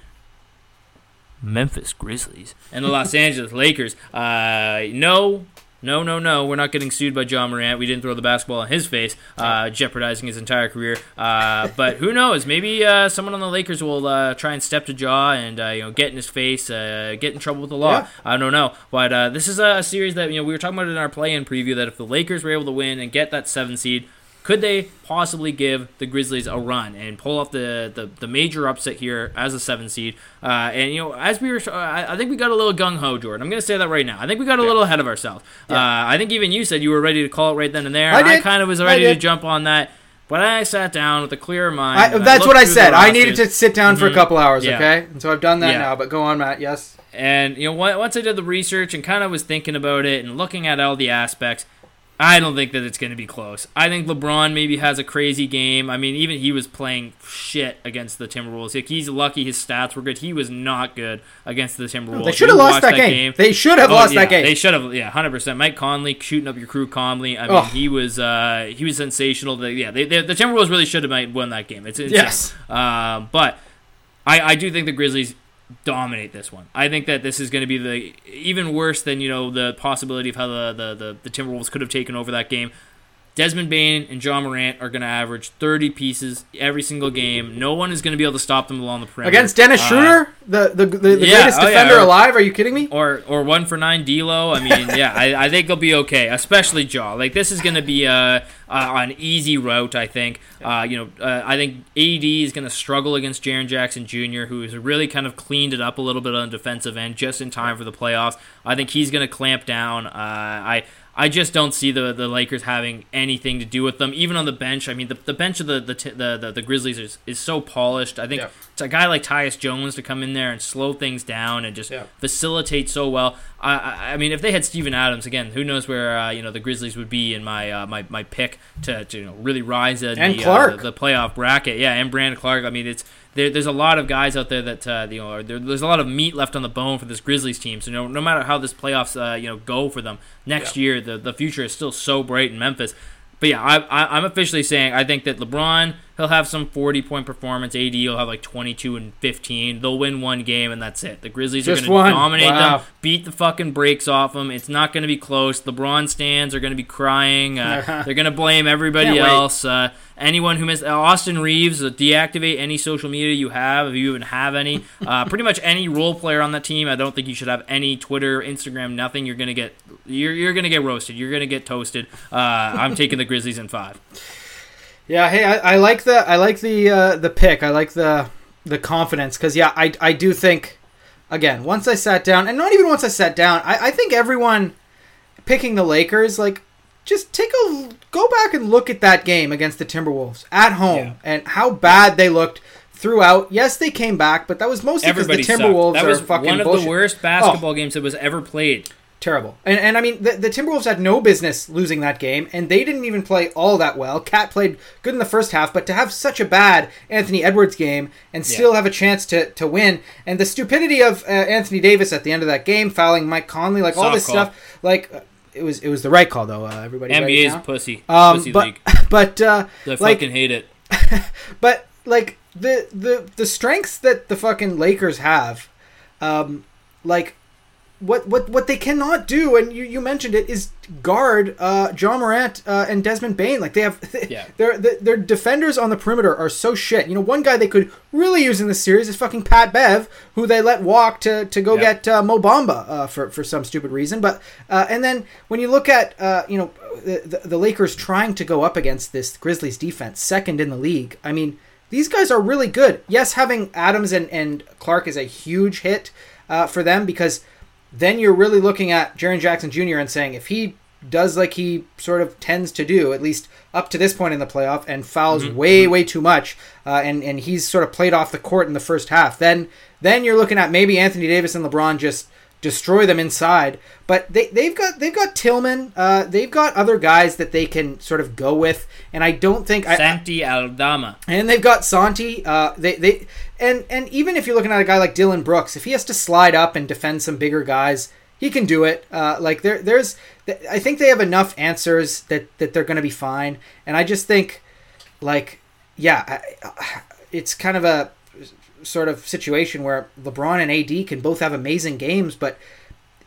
Memphis Grizzlies and the Los Angeles Lakers. Uh, no. No, no, no. We're not getting sued by Ja Morant. We didn't throw the basketball in his face, uh, jeopardizing his entire career. Uh, but who knows? Maybe uh, someone on the Lakers will uh, try and step to Ja and uh, you know get in his face, uh, get in trouble with the law. Yeah. I don't know. But uh, this is a series that you know we were talking about in our play-in preview that if the Lakers were able to win and get that seven seed, could they possibly give the Grizzlies a run and pull off the, the, the major upset here as a seven seed? Uh, and you know, as we were, uh, I I think we got a little gung ho, Jordan. I'm going to say that right now. I think we got a little ahead of ourselves. Uh, I think even you said you were ready to call it right then and there. I and I kind of was ready to jump on that. But I sat down with a clear mind. I, that's looked what I said. I needed to sit down for a Mhm. couple hours, Yeah. okay? And so I've done that Yeah. now. But go on, Matt. Yes. And you know, once I did the research and kind of was thinking about it and looking at all the aspects, I don't think that it's going to be close. I think LeBron maybe has a crazy game. I mean, even he was playing shit against the Timberwolves. Like, he's lucky his stats were good. He was not good against the Timberwolves. They should have lost that, game. They should have Oh, lost yeah, that game. They should have. Yeah, hundred percent. Mike Conley shooting up your crew calmly. I mean, Oh. he was uh, he was sensational. They, yeah, they, they, the Timberwolves really should have might won that game. It's insane. Yes. Um, but I, I do think the Grizzlies dominate this one. I think that this is going to be the even worse than you know the possibility of how the, the, the, the Timberwolves could have taken over that game. Desmond Bane and Ja Morant are going to average 30 pieces every single game. No one is going to be able to stop them along the perimeter. Against Dennis Uh, Schroeder, the the, the, the yeah, greatest oh, yeah, defender or- alive. Are you kidding me? or or one for nine D'Lo. I mean, yeah, I, I think they'll be okay, especially Ja. Like this is going to be a, a an easy route. I think. Uh, you know, uh, I think AD is going to struggle against Jaren Jackson Jr., who has really kind of cleaned it up a little bit on the defensive end just in time for the playoffs. I think he's going to clamp down. Uh, I. I just don't see the, the Lakers having anything to do with them, even on the bench. I mean, the, the bench of the the, the, the the Grizzlies is, is so polished. I think Yeah. it's a guy like Tyus Jones to come in there and slow things down and just Yeah. facilitate so well. I, I, I mean, if they had Steven Adams again, who knows where uh, you know the Grizzlies would be in my uh, my, my pick to, to you know really rise in And the, Clarke. uh, the, the playoff bracket. Yeah, and Brandon Clarke. I mean, it's there, there's a lot of guys out there that uh, you know there, there's a lot of meat left on the bone for this Grizzlies team. So no, no matter how this playoffs uh, you know go for them next year, the the future is still so bright in Memphis. But yeah, I, I, I'm officially saying I think that LeBron he'll have some 40 point performance. AD will have like 22 and 15. They'll win one game and that's it. The Grizzlies Just are going to dominate Wow. them, beat the fucking brakes off them. It's not going to be close. LeBron stands are going to be crying. Uh, they're going to blame everybody Can't else. Uh, anyone who missed uh, Austin Reaves, uh, deactivate any social media you have if you even have any. Uh, pretty much any role player on that team. I don't think you should have any Twitter, Instagram, nothing. You're gonna get you're, you're gonna get roasted. You're gonna get toasted. Uh, I'm taking the Grizzlies in five. Yeah, hey, I, I like the I like the uh, the pick. I like the the confidence because yeah, I I do think again once I sat down and not even once I sat down, I, I think everyone picking the Lakers like just take a go back and look at that game against the Timberwolves at home Yeah. and how bad they looked throughout. Yes, they came back, but that was mostly because the Everybody sucked. Timberwolves That are was fucking one of bullshit. the worst basketball games that was ever played. Terrible. And, and I mean, the, the Timberwolves had no business losing that game, and they didn't even play all that well. KAT played good in the first half, but to have such a bad Anthony Edwards game and still have a chance to, to win, and the stupidity of uh, Anthony Davis at the end of that game, fouling Mike Conley, like all this call. stuff, like uh, it was it was the right call though. Uh, everybody, NBA's down. pussy, Um, pussy but league. but uh, I like fucking hate it. but like the the the strengths that the fucking Lakers have, um, like what what what they cannot do, and you, you mentioned it, is guard uh, Ja Morant uh, and Desmond Bane. Like they have, Yeah. their their their defenders on the perimeter are so shit. You know, one guy they could really use in this series is fucking Pat Bev, who they let walk to to go Yep. get uh, Mo Bamba uh, for for some stupid reason. But uh, and then when you look at uh, you know the, the the Lakers trying to go up against this Grizzlies defense, second in the league. I mean, these guys are really good. Yes, having Adams and and Clarke is a huge hit uh, for them because then you're really looking at Jaren Jackson Jr. and saying if he does like he sort of tends to do, at least up to this point in the playoff, and fouls Mm-hmm. way, way too much, uh, and and he's sort of played off the court in the first half, then then you're looking at maybe Anthony Davis and LeBron just destroy them inside. But they they've got they've got Tillman, uh, they've got other guys that they can sort of go with, and I don't think I, Santi Aldama. and they've got Santi. Uh, they they and and even if you're looking at a guy like Dillon Brooks, if he has to slide up and defend some bigger guys, he can do it. Uh, like there there's, I think they have enough answers that that they're going to be fine. And I just think, like, yeah, I, it's kind of a sort of situation where LeBron and AD can both have amazing games, but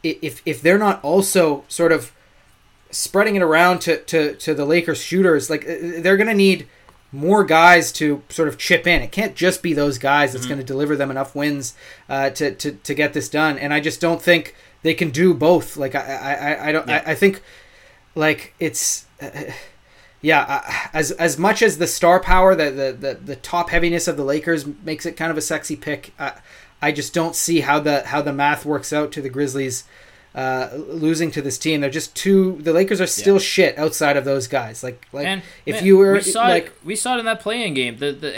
if if they're not also sort of spreading it around to, to, to the Lakers shooters, like uh, they're going to need more guys to sort of chip in. It can't just be those guys that's going to deliver them enough wins uh, to, to to get this done. And I just don't think they can do both. Like I I, I, I don't Yeah. I, I think like it's. Uh, yeah, uh, as as much as the star power, the, the, the, the top heaviness of the Lakers makes it kind of a sexy pick. Uh, I just don't see how the how the math works out to the Grizzlies uh, losing to this team. They're just too. The Lakers are still shit outside of those guys. Like like And if man, you were we saw like it, we saw it in that playing game. The the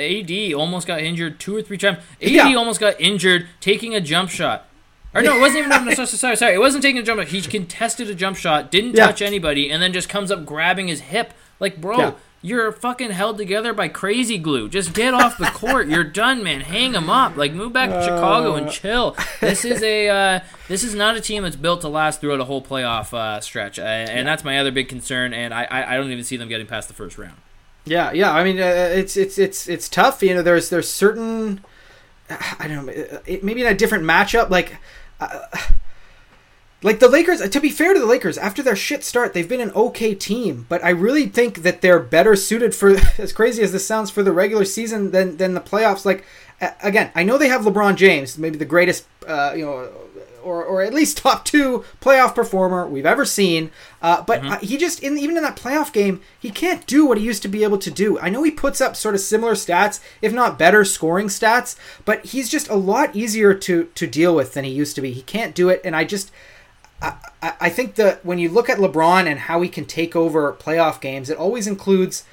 AD almost got injured two or three times. AD Yeah. almost got injured taking a jump shot. Or no, it wasn't even. no, sorry, sorry, sorry. It wasn't taking a jump shot. He contested a jump shot, didn't Yeah. touch anybody, and then just comes up grabbing his hip. Like, bro, Yeah. you're fucking held together by crazy glue. Just get off the court. You're done, man. Hang him up. Like, move back to Chicago and chill. This is a. Uh, this is not a team that's built to last throughout a whole playoff uh, stretch, uh, and that's my other big concern. And I, I, I don't even see them getting past the first round. Yeah, yeah. I mean, uh, it's it's it's it's tough. You know, there's there's certain, I don't know, maybe in a different matchup, like, uh, like the Lakers. To be fair to the Lakers, after their shit start, they've been an okay team. But I really think that they're better suited for, as crazy as this sounds, for the regular season than than the playoffs. Like, again, I know they have LeBron James, maybe the greatest, uh, you know. Or, or at least top two playoff performer we've ever seen. Uh, but uh, he just in even in that playoff game, he can't do what he used to be able to do. I know he puts up sort of similar stats, if not better scoring stats, but he's just a lot easier to to deal with than he used to be. He can't do it, and I just I, I think that when you look at LeBron and how he can take over playoff games, it always includes,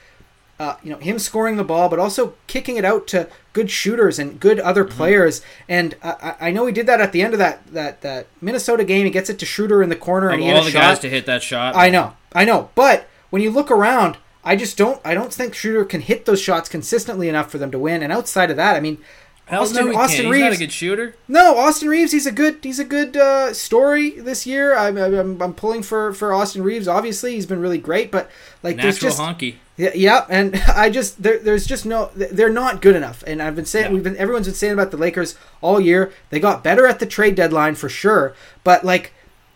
uh, you know, him scoring the ball, but also kicking it out to good shooters and good other Mm-hmm. players. And I, I know he did that at the end of that that that Minnesota game. He gets it to Schröder in the corner Of and he all hit a the shot. guys to hit that shot. I know, I know. But when you look around, I just don't. I don't think Schröder can hit those shots consistently enough for them to win. And outside of that, I mean, Hell Austin, no, Austin. He's not a good shooter. No, Austin Reaves. He's a good. He's a good uh, story this year. I'm, I'm, I'm pulling for for Austin Reaves. Obviously, he's been really great. But like, there's Natural just honky. yeah, yeah, and I just there, there's just no they're not good enough. And I've been saying No. we've been everyone's been saying about the Lakers all year. They got better at the trade deadline for sure, but like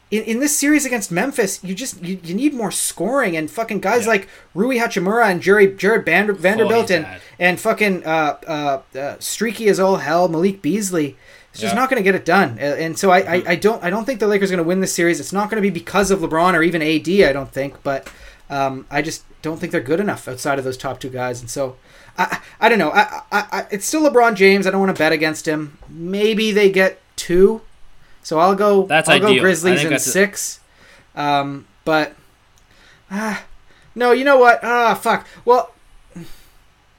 in, in this series against Memphis, you just you, you need more scoring and fucking guys Yeah. like Rui Hachimura and Jerry Jarred Vander, Vanderbilt he's and bad. and fucking uh, uh, uh, streaky as all hell Malik Beasley. It's just Yeah. not going to get it done, and so I, I, I don't I don't think the Lakers are going to win this series. It's not going to be because of LeBron or even AD. I don't think, but um, I just don't think they're good enough outside of those top two guys, and so I I don't know. I, I, I it's still LeBron James. I don't want to bet against him. Maybe they get two, so I'll go. That's I'll ideal. I Grizzlies in six. Um, but ah, no, you know what? Ah, fuck. Well,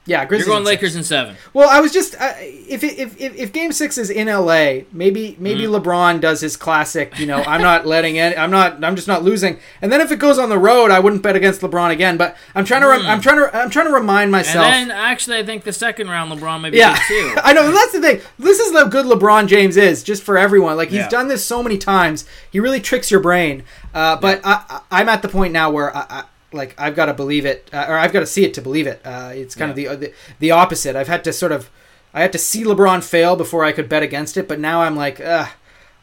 yeah, Grizzlies. You're going. Lakers in seven. Well, I was just uh, if, if if if Game Six is in LA, maybe maybe Mm. LeBron does his classic. You know, I'm not letting it. I'm not. I'm just not losing. And then if it goes on the road, I wouldn't bet against LeBron again. But I'm trying to. Rem- I'm trying to. I'm trying to remind myself. And then actually, I think the second round, LeBron maybe yeah, too. I know. That's the thing. This is how good LeBron James is, just for everyone. Like he's Yeah. done this so many times. He really tricks your brain. Uh, but I, I, I'm at the point now where I, I like I've got to believe it, uh, or I've got to see it to believe it. Uh, it's kind of the, the the opposite. I've had to sort of I had to see LeBron fail before I could bet against it. But now I'm like, uh,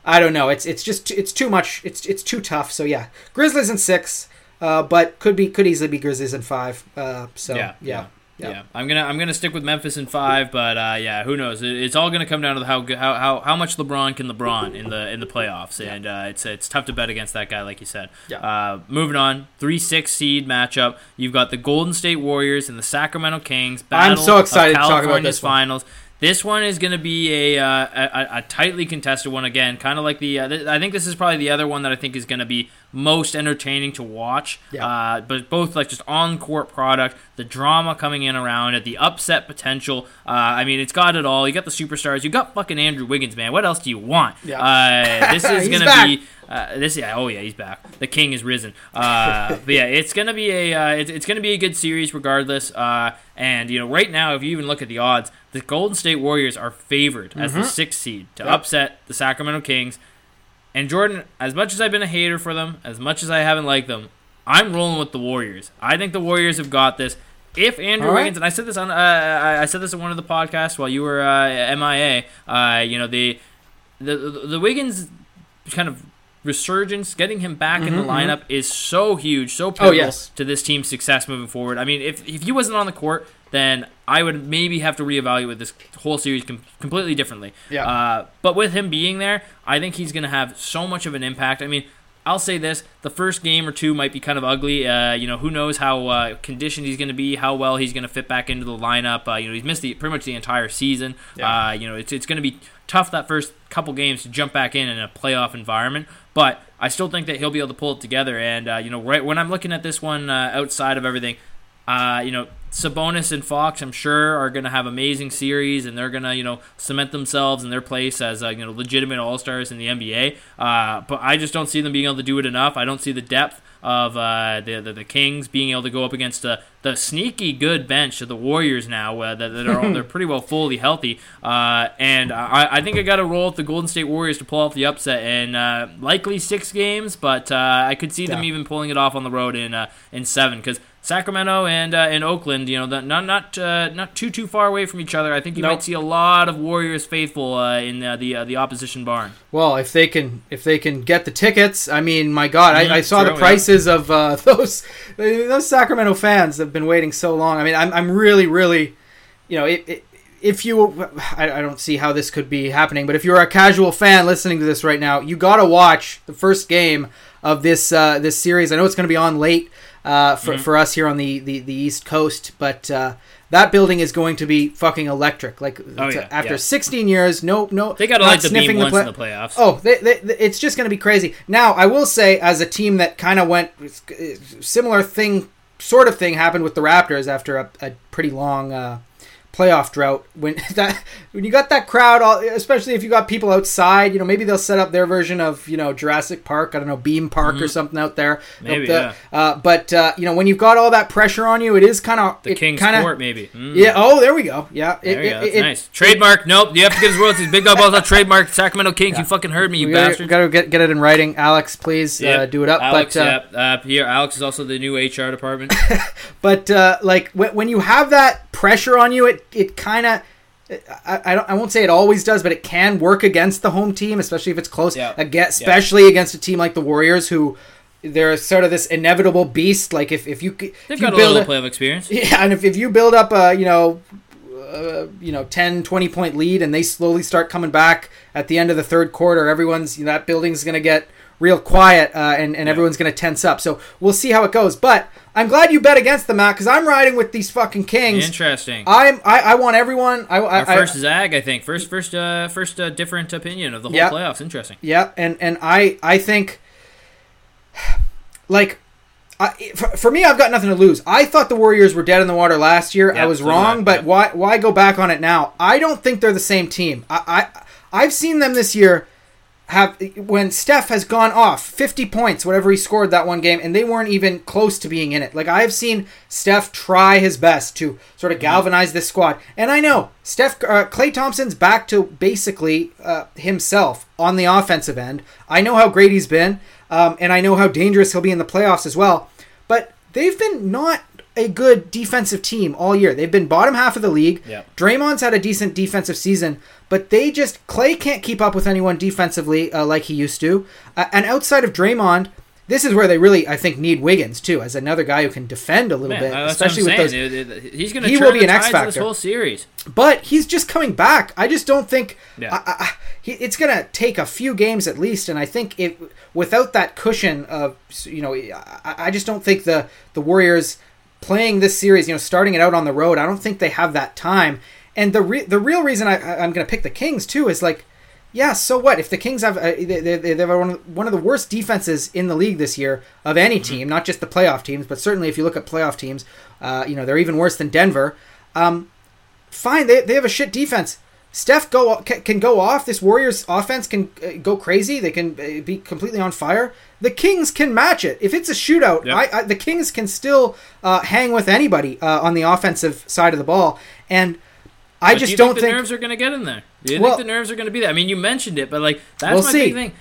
I don't know. It's it's just it's too much. It's it's too tough. So yeah, Grizzlies in six, uh, but could be could easily be Grizzlies in five. Uh, so yeah, yeah. yeah, yeah. I'm gonna I'm gonna stick with Memphis in five, but uh, yeah, who knows? It, it's all gonna come down to how good how, how how much LeBron can LeBron in the in the playoffs, and uh, it's it's tough to bet against that guy, like you said. Yeah. Uh, moving on, three six seed matchup. You've got the Golden State Warriors and the Sacramento Kings. I'm Battle so excited to talk about this one. This one is going to be a, uh, a, a tightly contested one again, kind of like the. Uh, th- I think this is probably the other one that I think is going to be most entertaining to watch. Yeah. Uh, but both like just on court product, the drama coming in around it, the upset potential. Uh, I mean, it's got it all. You got the superstars. You got fucking Andrew Wiggins, man. What else do you want? Yeah. Uh, this is going to be. Uh, this yeah oh yeah he's back the king is risen uh, but yeah it's gonna be a uh, it's, it's gonna be a good series regardless uh, and you know right now if you even look at the odds the Golden State Warriors are favored as Mm-hmm. the sixth seed to upset the Sacramento Kings and Jordan as much as I've been a hater for them as much as I haven't liked them I'm rolling with the Warriors I think the Warriors have got this if Andrew right. Wiggins and I said this on uh, I I said this in one of the podcasts while you were uh, MIA uh, you know the the the, the Wiggins kind of resurgence, getting him back in the lineup is so huge, so pivotal Mm-hmm, yes. to this team's success moving forward. I mean, if if he wasn't on the court, then I would maybe have to reevaluate this whole series com- completely differently. Yeah. Uh, but with him being there, I think he's going to have so much of an impact. I mean. I'll say this: the first game or two might be kind of ugly. Uh, you know, who knows how uh, conditioned he's going to be, how well he's going to fit back into the lineup. Uh, you know, he's missed the, pretty much the entire season. Yeah. Uh, you know, it's it's going to be tough that first couple games to jump back in in a playoff environment. But I still think that he'll be able to pull it together. And uh, you know, right when I'm looking at this one uh, outside of everything, uh, you know, Sabonis and Fox, I'm sure, are going to have amazing series, and they're going to, you know, cement themselves in their place as, uh, you know, legitimate All Stars in the NBA. Uh, but I just don't see them being able to do it enough. I don't see the depth of uh, the, the the Kings being able to go up against uh, the sneaky good bench of the Warriors now uh, that, that are they're pretty well fully healthy. Uh, and I, I think I got to roll with the Golden State Warriors to pull off the upset in uh, likely six games, but uh, I could see them even pulling it off on the road in uh, in seven because. Sacramento and uh, and Oakland, you know, not not uh, not too too far away from each other. I think you Nope. might see a lot of Warriors faithful uh, in uh, the uh, the opposition barn. Well, if they can, if they can get the tickets, I mean, my God, I, I saw true, the prices of uh, those those Sacramento fans have been waiting so long. I mean, I'm, I'm really, really, you know, it, it, if you, I, I don't see how this could be happening, but if you're a casual fan listening to this right now, you got to watch the first game of this uh, this series. I know it's going to be on late uh, for Mhm. for us here on the the, the East Coast, but. Uh, that building is going to be fucking electric. Like Oh, yeah, after yeah. 16 years, no, no, They got to light the beam sniffing once play- in the playoffs. Oh, they, they, they- it's just going to be crazy. Now, I will say, as a team that kind of went similar thing, sort of thing happened with the Raptors after a, a pretty long uh, playoff drought. When that when you got that crowd, all, especially if you got people outside, you know, maybe they'll set up their version of you know Jurassic Park. I don't know, Beam Park or something out there. Mm-hmm. Maybe, The- yeah. Uh, but uh, you know, when you've got all that pressure on you, it is kind of the King's kinda, Court, maybe. Mm. Yeah. Oh, there we go. Yeah. There it, go. it- it- nice. Trademark. Nope. You have to give us royalties. Big dog balls on trademark. Sacramento Kings. You fucking heard me, you bastard. gotta get, get it in writing, Alex. Please uh, do it up. Alex, but uh, yep. Uh, here, Alex is also the new HR department. But uh, like when, when you have that pressure on you, it it kind of. I, I, don't, I won't say it always does, but it can work against the home team, especially if it's close. Yeah. Again, especially against a team like the Warriors, who they're sort of this inevitable beast. Like if, if you if They've you got a build little a- playoff experience. yeah, and if, if you build up a you know, uh, you know, 10, 20 point lead, and they slowly start coming back at the end of the third quarter, everyone's you know, that building's going to get real quiet, uh, and and everyone's going to tense up. So we'll see how it goes. But I'm glad you bet against the Matt because I'm riding with these fucking Kings. Interesting. I'm I, I want everyone. I, I, Our first I zag, I think. First, first, uh, first uh, different opinion of the whole Yeah. playoffs. Interesting. yeah, and and I I think like. I, for, for me, I've got nothing to lose. I thought the Warriors were dead in the water last year. I was wrong, but yep. why why go back on it now? I don't think they're the same team. I, I I've seen them this year have when Steph has gone off 50 points, whatever he scored that one game, and they weren't even close to being in it. Like I have seen Steph try his best to sort of galvanize this squad, and I know Steph uh, Klay Thompson's back to basically uh, himself on the offensive end. I know how great he's been, um, and I know how dangerous he'll be in the playoffs as well. But they've been not a good defensive team all year. They've been bottom half of the league. Yep. Draymond's had a decent defensive season, but they just Klay can't keep up with anyone defensively uh, like he used to. Uh, and outside of Draymond, this is where they really, I think, need Wiggins too, as another guy who can defend a little Man, bit, especially with those. saying. It- He's going to He will be an X of this whole series. But he's just coming back. I just don't think. Yeah. I, I, he, it's going to take a few games at least, and I think it without that cushion of you know, I, I just don't think the the Warriors playing this series, you know, starting it out on the road. I don't think they have that time. And the re- the real reason I, I'm going to pick the Kings too is like, yeah, so what if the Kings have uh, they, they, they have one of, one of the worst defenses in the league this year of any team, not just the playoff teams, but certainly if you look at playoff teams, uh, you know they're even worse than Denver. Um, fine, they, they have a shit defense. Steph go can, can go off. This Warriors offense can uh, go crazy. They can uh, be completely on fire. The Kings can match it. If it's a shootout, Yep. I, I, the Kings can still uh, hang with anybody uh, on the offensive side of the ball. And I But just do you don't think the think. nerves are going to get in there. Do you Well- think the nerves are going to be there? I mean, you mentioned it, but like that's We'll my see. big thing.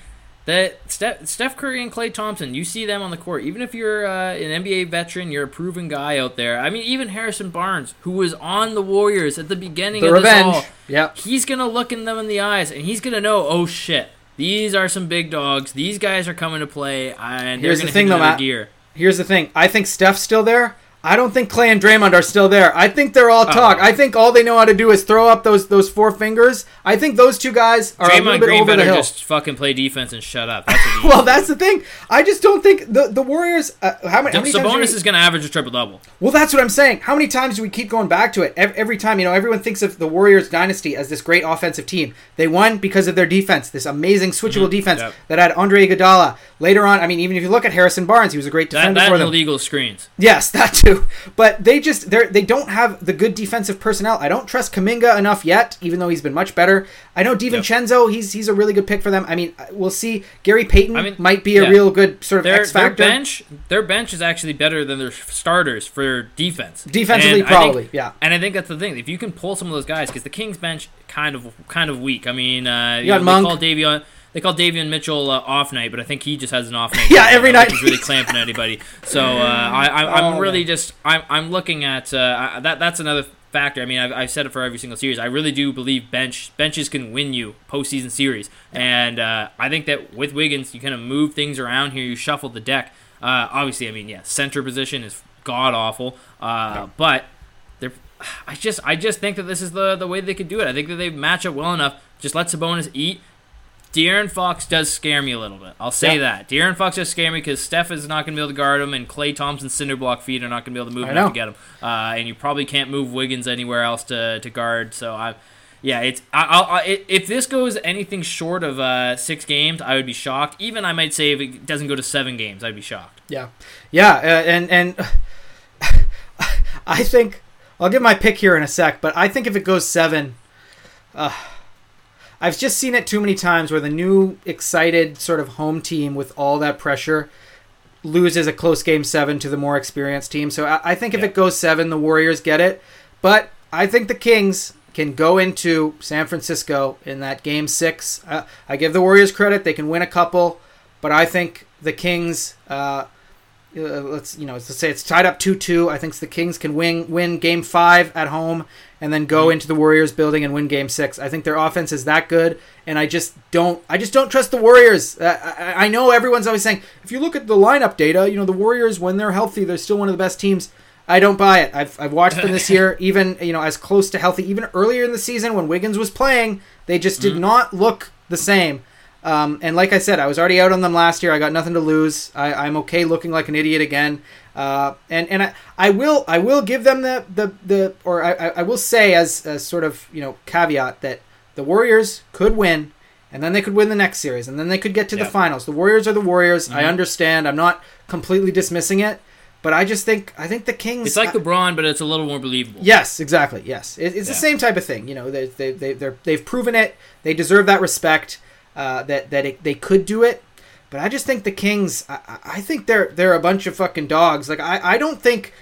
That Steph, Steph Curry and Klay Thompson, you see them on the court. Even if you're uh, an NBA veteran, you're a proven guy out there. I mean, even Harrison Barnes, who was on the Warriors at the beginning the of revenge. this all, Yep. he's gonna look in them in the eyes, and he's gonna know, oh shit, these are some big dogs. These guys are coming to play, and Here's they're the thing, though, Matt. gear. Here's the thing. I think Steph's still there. I don't think Klay and Draymond are still there. I think they're all talk. Oh. I think all they know how to do is throw up those those four fingers. I think those two guys are a little bit Green over the hill. just fucking play defense and shut up. That's Well, that's the thing. I just don't think the the Warriors. Uh, how many? How many Sabonis we- is gonna average a triple double. Well, that's what I'm saying. How many times do we keep going back to it? Every, every time, you know, everyone thinks of the Warriors dynasty as this great offensive team. They won because of their defense, this amazing switchable defense Yep. that had Andre Iguodala. Later on, I mean, even if you look at Harrison Barnes, he was a great defender that for and them. illegal screens. Yes, that too. But they just they they don't have the good defensive personnel. I don't trust Kuminga enough yet, even though he's been much better. I know DiVincenzo, he's he's a really good pick for them. I mean, we'll see. Gary Payton I mean, might be a real good sort of Their, X their factor. bench, their bench is actually better than their starters for defense. Defensively, And I think- probably, yeah. And I think that's the thing. If you can pull some of those guys, because the Kings bench kind of kind of weak. I mean, uh, you got know, Monk. call Davion. They call Davion Mitchell uh, off night, but I think he just has an off night. Yeah, every night. he's really clamping anybody. So uh, I, I, I'm Oh, really man. just I'm, I'm looking at uh, that. That's another factor. I mean, I've, I've said it for every single series. I really do believe bench benches can win you postseason series, and uh, I think that with Wiggins, you kind of move things around here. You shuffle the deck. Uh, obviously, I mean, yeah, center position is god awful, uh, but they're. I just I just think that this is the the way they could do it. I think that they match up well enough. Just let Sabonis eat. De'Aaron Fox does scare me a little bit. I'll say Yeah. that. De'Aaron Fox does scare me because Steph is not going to be able to guard him, and Klay Thompson's cinder block feet are not going to be able to move enough to get him. Uh, and you probably can't move Wiggins anywhere else to, to guard. So I, yeah, it's I, I'll, I, if this goes anything short of uh, six games, I would be shocked. Even I might say if it doesn't go to seven games, I'd be shocked. Yeah, yeah, uh, and and I think I'll give my pick here in a sec, but I think if it goes seven, uh, I've just seen it too many times where the new excited sort of home team with all that pressure loses a close game seven to the more experienced team. So I, I think if Yeah. it goes seven, the Warriors get it, but I think the Kings can go into San Francisco in that game six. Uh, I give the Warriors credit; they can win a couple, but I think the Kings. Uh, uh, let's you know let's say it's tied up 2-2 i think the kings can win win game five at home and then go into the warriors building and win game six. I think their offense is that good and i just don't i just don't trust the warriors. Uh, I, I know everyone's always saying if you look at the lineup data you know the warriors when they're healthy they're still one of the best teams. I don't buy it. I've, I've watched them this year even you know as close to healthy even earlier in the season when wiggins was playing they just did not look the same um, and like I said, I was already out on them last year. I got nothing to lose. I, I'm okay looking like an idiot again. Uh, and and I, I will I will give them the the, the or I, I I will say as, as sort of you know caveat that the Warriors could win, and then they could win the next series, and then they could get to the finals. The Warriors are the Warriors. I Mhm. understand. I'm not completely dismissing it, but I just think I think the Kings. It's like I- LeBron, but it's a little more believable. Yes, exactly. Yes, it, it's the same type of thing. You know, they they they they're, they've proven it. They deserve that respect. Uh, that that it, they could do it, but I just think the Kings. I, I- think they're they're a bunch of fucking dogs. Like I I don't think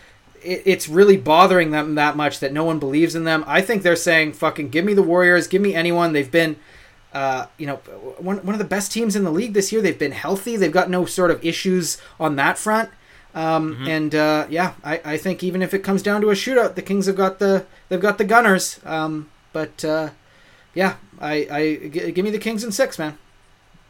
it, it's really bothering them that much that no one believes in them. I think they're saying fucking give me the Warriors, give me anyone. They've been. Uh, you know, one, one of the best teams in the league this year. They've been healthy. They've got no sort of issues on that front. Um, Mm-hmm. And uh, yeah, I, I think even if it comes down to a shootout, the Kings have got the they've got the Gunners. Um, but uh, yeah, I, I g- give me the Kings in six, man.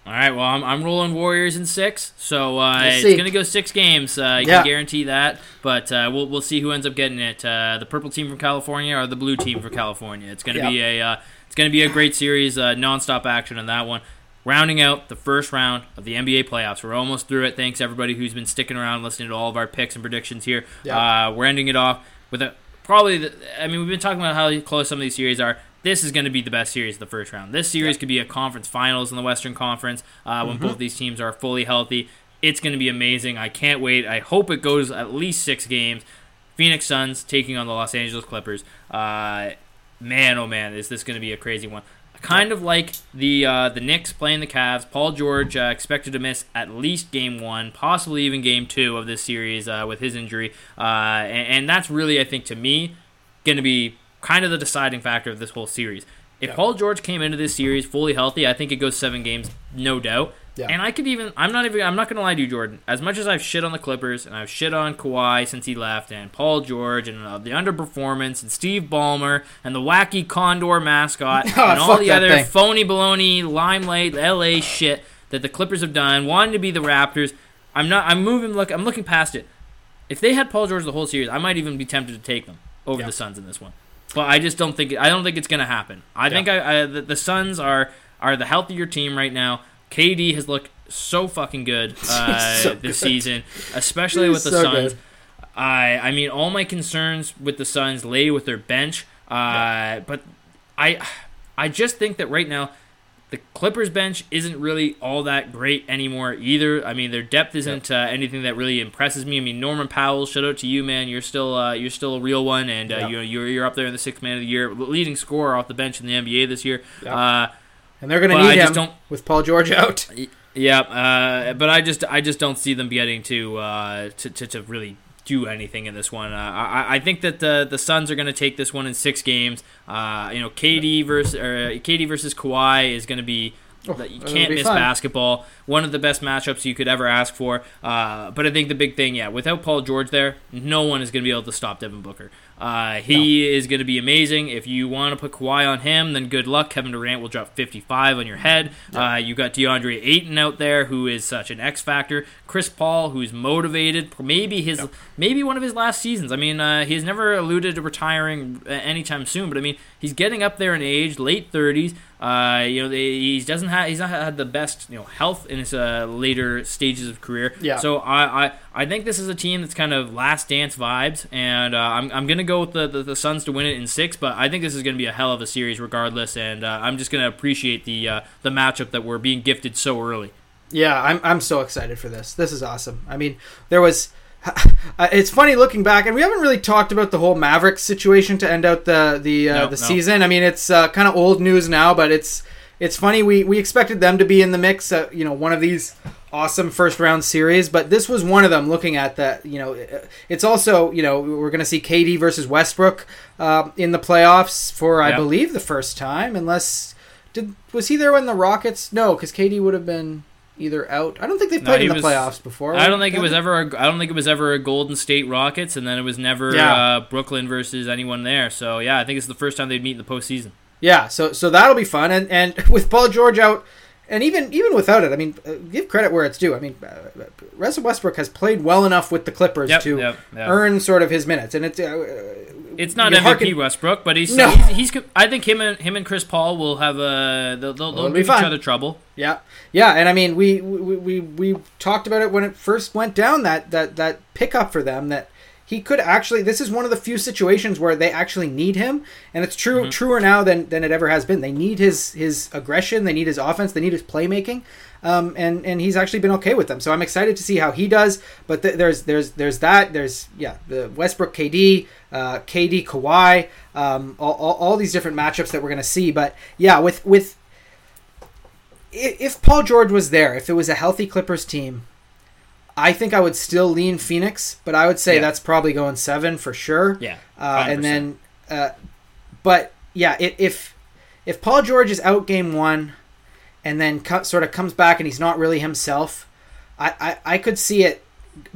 All right, well, I'm, I'm rolling Warriors in six, so uh, it's going to go six games. Uh, you Yeah. can guarantee that, but uh, we'll we'll see who ends up getting it. Uh, the purple team from California or the blue team from California. It's going to Yeah. be a uh, it's going to be a great series, uh, nonstop action on that one. Rounding out the first round of the NBA playoffs, we're almost through it. Thanks everybody who's been sticking around, listening to all of our picks and predictions here. Yeah. Uh, we're ending it off with a probably. The, I mean, we've been talking about how close some of these series are. This is going to be the best series of the first round. This series could be a conference finals in the Western Conference uh, when both these teams are fully healthy. It's going to be amazing. I can't wait. I hope it goes at least six games. Phoenix Suns taking on the Los Angeles Clippers. Uh, man, oh man, is this going to be a crazy one? Kind of like the uh, the Knicks playing the Cavs. Paul George uh, expected to miss at least game one, possibly even game two of this series uh, with his injury, uh, and, and that's really, I think, to me, going to be kind of the deciding factor of this whole series. If Yeah. Paul George came into this series fully healthy, I think it goes seven games, no doubt. Yeah. And I could even I'm not even I'm not gonna lie to you, Jordan. As much as I've shit on the Clippers and I've shit on Kawhi since he left and Paul George and uh, the underperformance and Steve Ballmer and the wacky Condor mascot Oh, and all the other thing. phony baloney limelight LA shit that the Clippers have done, wanting to be the Raptors. I'm not I'm moving look I'm looking past it. If they had Paul George the whole series, I might even be tempted to take them over Yeah. the Suns in this one. But I just don't think I don't think it's going to happen. I think I, I the, the Suns are are the healthier team right now. KD has looked so fucking good uh, so this good. season, especially He's with the so Suns. good. I I mean, all my concerns with the Suns lay with their bench. Uh, But I I just think that right now the Clippers bench isn't really all that great anymore either. I mean, their depth isn't uh, anything that really impresses me. I mean, Norman Powell, shout out to you, man. You're still uh, you're still a real one, and uh, Yeah. you you're you're up there in the sixth man of the year, leading scorer off the bench in the NBA this year. Yeah. Uh, And they're going to I need just him don't- with Paul George out. yeah, uh, but I just I just don't see them getting to uh, to, to to really do anything in this one. Uh, I I think that the the Suns are going to take this one in six games. Uh, you know, KD versus or KD versus Kawhi is going to be. Oh, that you can't miss fun. basketball. One of the best matchups you could ever ask for. Uh, but I think the big thing, yeah, without Paul George there, no one is going to be able to stop Devin Booker. Uh, he is going to be amazing. If you want to put Kawhi on him, then good luck. Kevin Durant will drop 55 on your head. Uh, you got DeAndre Ayton out there, who is such an X factor. Chris Paul, who's motivated. Maybe his, maybe one of his last seasons. I mean, uh, he's never alluded to retiring anytime soon, but I mean, he's getting up there in age, late 30s. Uh, you know, he doesn't have he's not had the best you know health in his uh, later stages of career. Yeah. So I, I I think this is a team that's kind of last dance vibes, and uh, I'm I'm gonna go with the, the the Suns to win it in six, but I think this is gonna be a hell of a series regardless, and uh, I'm just gonna appreciate the uh, the matchup that we're being gifted so early. Yeah, I'm I'm so excited for this. This is awesome. I mean, there was. It's funny looking back, and we haven't really talked about the whole Mavericks situation to end out the the uh, No, the no. season. I mean, it's uh, kind of old news now, but it's it's funny. We we expected them to be in the mix. Uh, you know, one of these awesome first round series, but this was one of them. Looking at that, you know, it's also you know we're going to see KD versus Westbrook uh, in the playoffs for I believe the first time, unless did was he there when the Rockets? No, because KD would have been either out. I don't think they've No, played in the was- playoffs before. I don't think it was ever. A, I don't think it was ever a Golden State Rockets, and then it was never Yeah. uh, Brooklyn versus anyone there. So yeah, I think it's the first time they'd meet in the postseason. Yeah, so so that'll be fun, and and with Paul George out, and even even without it, I mean, uh, give credit where it's due. I mean, uh, Russell Westbrook has played well enough with the Clippers Yep, to yep, yep. earn sort of his minutes, and it's. Uh, It's not MVP Westbrook, but he's, No. he's he's. I think him and him and Chris Paul will have a they'll, they'll, they'll be give each other trouble. Yeah, yeah, and I mean, we we, we we talked about it when it first went down that that that pickup for them that he could actually. This is one of the few situations where they actually need him, and it's true truer now than than it ever has been. They need his his aggression, they need his offense, they need his playmaking. Um, and and he's actually been okay with them, so I'm excited to see how he does. But th- there's there's there's that there's yeah the Westbrook KD, uh, KD Kawhi, um, all, all, all these different matchups that we're gonna see. But yeah, with with if Paul George was there, if it was a healthy Clippers team, I think I would still lean Phoenix, but I would say Yeah. that's probably going seven for sure. Yeah, Uh, and then, uh, but yeah, i- if if Paul George is out game one, and then co- sort of comes back and he's not really himself, I, I, I could see it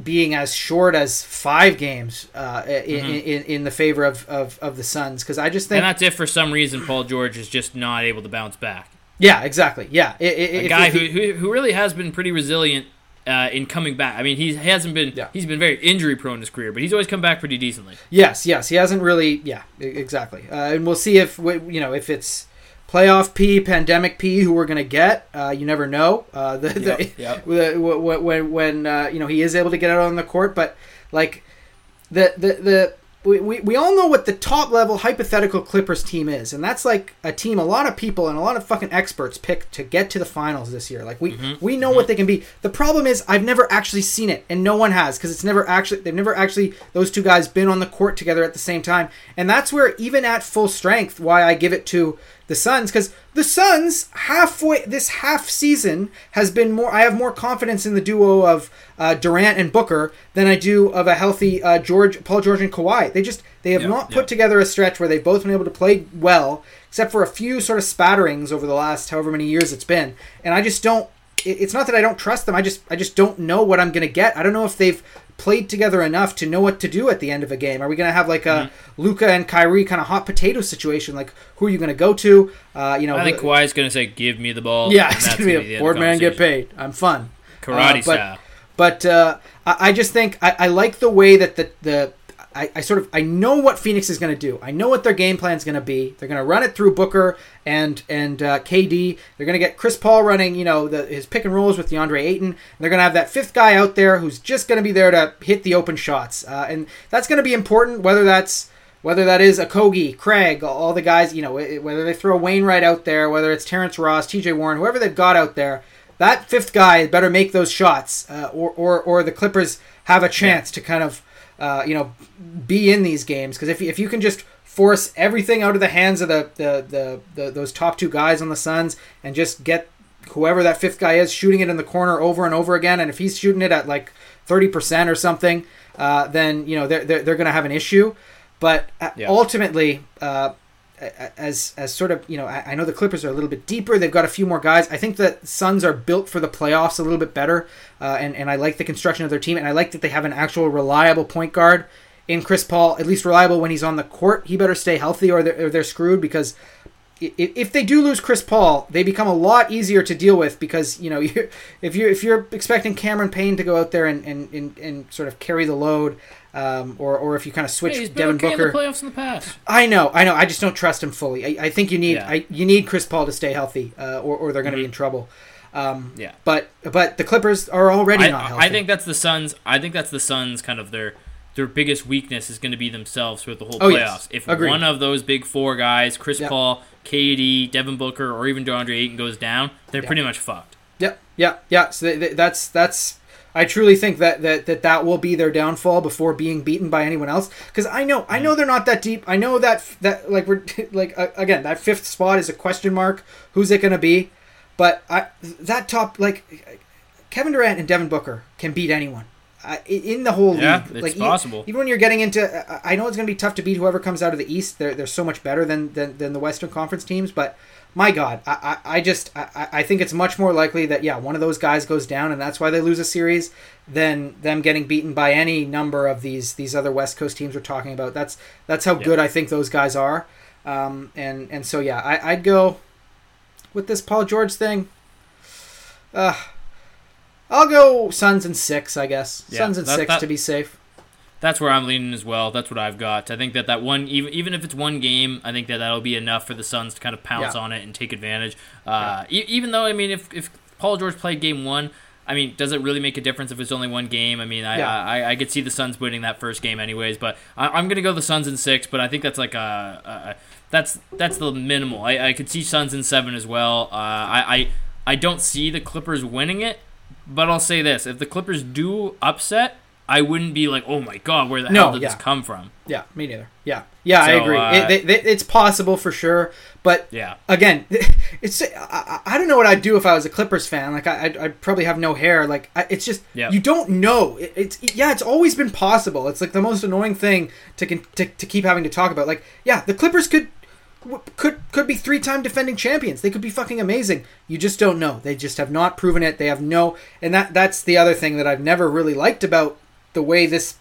being as short as five games uh, in, in in the favor of, of, of the Suns because I just think and that's if for some reason Paul George is just not able to bounce back. yeah exactly yeah I- I- A if- guy if he- who who really has been pretty resilient. Uh, in coming back, I mean, he's, he hasn't been. Yeah. He's been very injury prone in his career, but he's always come back pretty decently. Yes, yes, he hasn't really. Yeah, exactly. Uh, and we'll see if you know if it's playoff P, pandemic P, who we're gonna get. Uh, you never know. Uh, the, the, Yep, yep. the- wh- wh- when when uh, you know he is able to get out on the court, but like the the the we, we, we all know what the top level hypothetical Clippers team is, and that's like a team a lot of people and a lot of fucking experts pick to get to the finals this year. Like we Mm-hmm. we know what they can be. The problem is I've never actually seen it, and no one has because it's never actually they've never actually those two guys been on the court together at the same time, and that's where even at full strength, why I give it to the Suns because the Suns halfway this half season has been more. I have more confidence in the duo of uh, Durant and Booker than I do of a healthy uh, George, Paul George and Kawhi. They just they have Yeah, not yeah. put together a stretch where they've both been able to play well, except for a few sort of spatterings over the last however many years it's been. And I just don't. it- It's not that I don't trust them. I just I just don't know what I'm gonna get. I don't know if they've played together enough to know what to do at the end of a game. Are we gonna have like a Mm-hmm. Luka and Kyrie kind of hot potato situation? Like who are you gonna go to? Uh, you know, I think who- Kawhi's going to say, "Give me the ball." yeah, it's gonna be a the end of board man get paid. I'm fun. Karate Uh, but, style. But uh, I, I just think I, I like the way that the the I, I sort of I know what Phoenix is going to do. I know what their game plan is going to be. They're going to run it through Booker and and uh, KD. They're going to get Chris Paul running, you know, the, his pick and rolls with DeAndre Ayton. They're going to have that fifth guy out there who's just going to be there to hit the open shots, uh, and that's going to be important. Whether that's whether that is a Kogi, Craig, all the guys, you know, whether they throw Wainright out there, whether it's Terrence Ross, T.J. Warren, whoever they've got out there, that fifth guy better make those shots, uh, or, or or the Clippers have a chance to kind of, uh, you know, be in these games. Because if you- if you can just force everything out of the hands of the, the, the, the those top two guys on the Suns and just get whoever that fifth guy is shooting it in the corner over and over again, and if he's shooting it at like thirty percent or something, uh, then you know they're they're, they're going to have an issue. But uh, Yeah. ultimately, uh, as as sort of you know, I, I know the Clippers are a little bit deeper. They've got a few more guys. I think the Suns are built for the playoffs a little bit better, uh, and and I like the construction of their team, and I like that they have an actual reliable point guard in Chris Paul. At least reliable when he's on the court. He better stay healthy, or they're, or they're screwed because. If they do lose Chris Paul, they become a lot easier to deal with because you know you if you if you're expecting Cameron Payne to go out there and, and, and, and sort of carry the load, um, or or if you kind of switch Hey, Devin okay Booker, playoffs in the past. I know, I know. I just don't trust him fully. I, I think you need, Yeah. I, you need Chris Paul to stay healthy, uh, or, or they're going to be in trouble. Um, Yeah. But but the Clippers are already I, not healthy. I think that's the Suns. I think that's the Suns. Kind of their their biggest weakness is going to be themselves throughout the whole Oh, playoffs. yes. If Agreed. one of those big four guys, Chris Yeah. Paul, KD, Devin Booker, or even DeAndre Ayton goes down, they're Yeah. pretty much fucked. Yeah, yeah, yeah. So th- th- that's that's. I truly think that, that that that will be their downfall before being beaten by anyone else. Because I know I know they're not that deep. I know that that like we're like uh, again that fifth spot is a question mark. Who's it going to be? But I that top like Kevin Durant and Devin Booker can beat anyone. I, in the whole Yeah, league, it's like possible. Even when you're getting into, I I know it's going to be tough to beat whoever comes out of the East. They're they're so much better than than, than the Western Conference teams. But my God, I, I, I just I, I- I think it's much more likely that yeah one of those guys goes down and that's why they lose a series than them getting beaten by any number of these these other West Coast teams we're talking about. That's that's how Yeah. good I think those guys are. Um, and and so yeah, I, I'd go with this Paul George thing. Uh, I'll go Suns and six, I guess. Yeah, Suns and that- six that- to be safe. That's where I'm leaning as well. That's what I've got. I think that that one, even even if it's one game, I think that that'll be enough for the Suns to kind of pounce Yeah. on it and take advantage. Uh, e- even though I mean, if if Paul George played game one. I mean, does it really make a difference if it's only one game? I mean, I Yeah. I, I could see the Suns winning that first game anyways, but I, I'm gonna go the Suns in six. But I think that's like a, a, a that's that's the minimal. I, I could see Suns in seven as well. Uh, I, I I don't see the Clippers winning it, but I'll say this: if the Clippers do upset, I wouldn't be like, oh my god, where the No, hell did yeah. this come from? Yeah, me neither. Yeah, yeah, I agree. uh, it, they- it's possible for sure, but Yeah. again, it's I, I I don't know what I'd do if I was a Clippers fan. Like I, I'd, I'd probably have no hair. Like I, it's just Yeah. you don't know. It, it's yeah, it's always been possible. It's like the most annoying thing to to, to keep having to talk about. Like yeah, the Clippers could could could be three time defending champions. They could be fucking amazing. You just don't know. They just have not proven it. They have no, and that that's the other thing that I've never really liked about the way this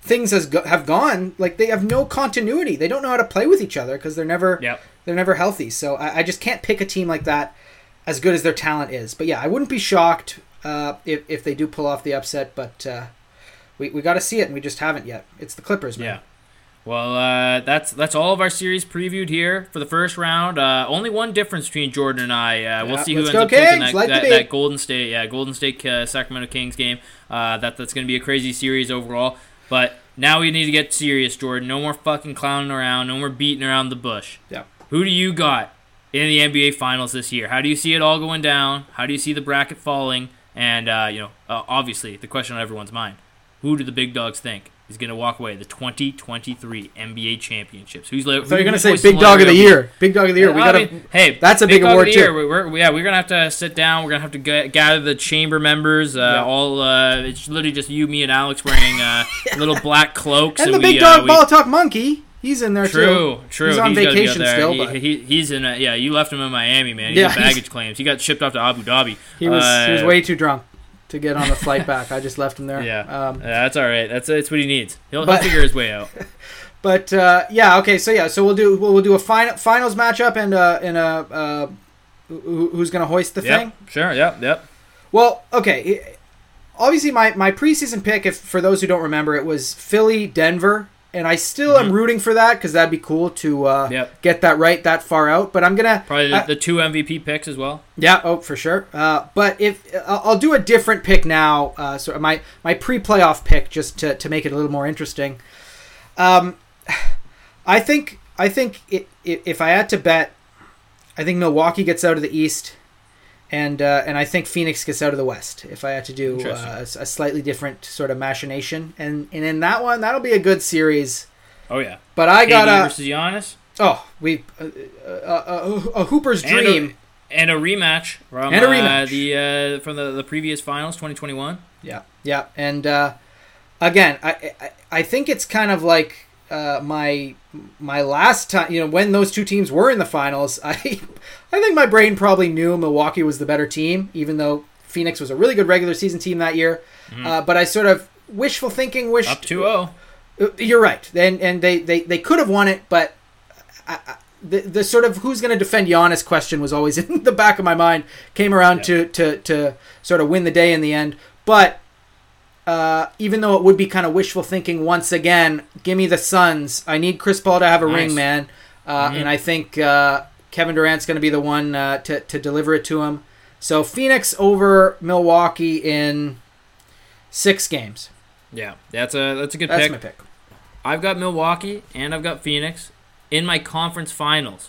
things has go- have gone. Like they have no continuity. They don't know how to play with each other because they're never Yep. they're never healthy. So I, I just can't pick a team like that as good as their talent is. But yeah, I wouldn't be shocked uh, if if they do pull off the upset. But uh, we we got to see it, and we just haven't yet. It's the Clippers, man. Yeah. Well, uh, that's that's all of our series previewed here for the first round. Uh, only one difference between Jordan and I. Uh, we'll see who ends up taking that, like that, that Golden State, yeah, Golden State uh, Sacramento Kings game. Uh, that that's going to be a crazy series overall. But Now we need to get serious, Jordan. No more fucking clowning around. No more beating around the bush. Yeah. Who do you got in the NBA Finals this year? How do you see it all going down? How do you see the bracket falling? And uh, you know, uh, obviously, the question on everyone's mind: Who do the big dogs think is going to walk away the 2023 NBA championships? Who's? So you're going to say big dog of the year? Big dog of the year. we got to. hey, that's a big big award, of the year. too. We're, we're- yeah, we're gonna have to sit down. We're gonna have to ga- gather the chamber members. Uh, Yeah. All uh, it's literally just you, me, and Alex wearing uh, little black cloaks. And the we, big uh, dog we- ball talk monkey. He's in there too. True, true. He's on up vacation still, He- but he- he's in. A, yeah, you left him in Miami, man. He Yeah, got baggage claims. He got shipped off to Abu Dhabi. he was he was Uh, way too drunk to get on the flight back. I just left him there. Yeah, Um, that's all right. That's that's what he needs. He'll, But- he'll figure his way out. But uh, yeah, okay. So yeah, so we'll do we'll, we'll do a fin- finals matchup and uh, and a uh, who, who's going to hoist the thing. Sure. Yep, yep. Well, okay. Obviously, my my preseason pick, if for those who don't remember, it was Philly Denver, and I still am Mhm. rooting for that because that'd be cool to uh, Yep. get that right that far out. But I'm gonna Probably the, I- the two MVP picks as well. Yeah, oh, for sure. Uh, but if I'll do a different pick now, uh, so my my pre-playoff pick just to, to make it a little more interesting. Um, I think I think it, i if I had to bet, I think Milwaukee gets out of the East, and uh, and I think Phoenix gets out of the West. If I had to do uh, a, a slightly different sort of machination, and and in that one, that'll be a good series. Oh yeah. But I got a versus Giannis oh we uh, uh, uh, a Hooper's And a- dream. and a rematch from And a Uh, rematch. the uh, from the, the previous finals, 2021. Yeah, yeah, and uh, again, I, I I think it's kind of like uh, my my last time. You know, when those two teams were in the finals, I I think my brain probably knew Milwaukee was the better team, even though Phoenix was a really good regular season team that year. Uh, but I sort of wishful thinking wished Up 2-0. uh, You're right, and and they they, they could have won it, but I, I, the the sort of who's going to defend Giannis question was always in the back of my mind. Came around Yeah. to, to to sort of win the day in the end, but uh, even though it would be kind of wishful thinking once again, give me the Suns. I need Chris Paul to have a Nice. ring, man, uh, Mhm. and I think uh, Kevin Durant's going to be the one uh, to to deliver it to him. So Phoenix over Milwaukee in six games. Yeah, that's a that's a good That's pick. my pick. I've got Milwaukee and I've got Phoenix in my conference finals.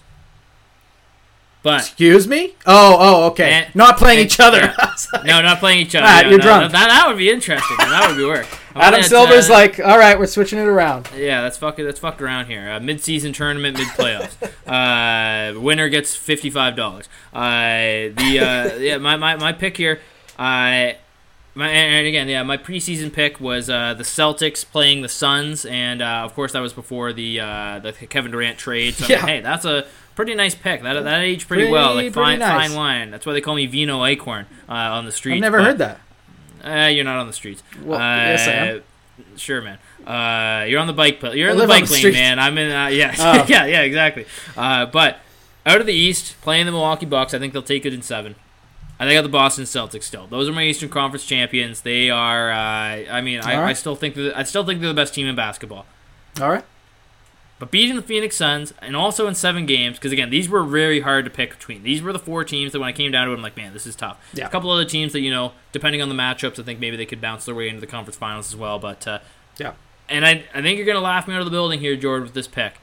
But Excuse me? Oh, oh, okay. And- Not playing and- each other. yeah. no, not playing each other. Yeah, you're no, drunk. That, that would be interesting. That would be work. Adam gonna, Silver's uh, like, all right, we're switching it around. Yeah, that's fucking that's fucked around here. Uh, mid-season tournament, mid playoffs. uh, winner gets fifty-five dollars. Uh, the uh, yeah, my, my, my pick here. Uh, my, and again, yeah, my preseason pick was uh, the Celtics playing the Suns, and uh, of course that was before the uh, the Kevin Durant trade. So like, hey, that's a pretty nice pick. That that aged pretty, well, like fine nice. fine wine. That's why they call me Vino Acorn uh, on the street. I've never but- heard that. Uh, you're not on the streets. Well, uh, yes, I am. Sure, man. Uh, you're on the bike, you're in the bike the lane, man. I'm in. Uh, yeah, Oh. yeah, yeah, exactly. Uh, but out of the East, playing the Milwaukee Bucks, I think they'll take it in seven. I think I got the Boston Celtics still. Those are my Eastern Conference champions. They are. Uh, I mean, I, right. I still think that I still think they're the best team in basketball. All right. But beating the Phoenix Suns and also in seven games, because again, these were very hard to pick between. These were the four teams that when I came down to it, I'm like, man, this is tough. Yeah. A couple other teams that, you know, depending on the matchups, I think maybe they could bounce their way into the conference finals as well. But, uh, Yeah. and I, I think you're going to laugh me out of the building here, Jordan, with this pick.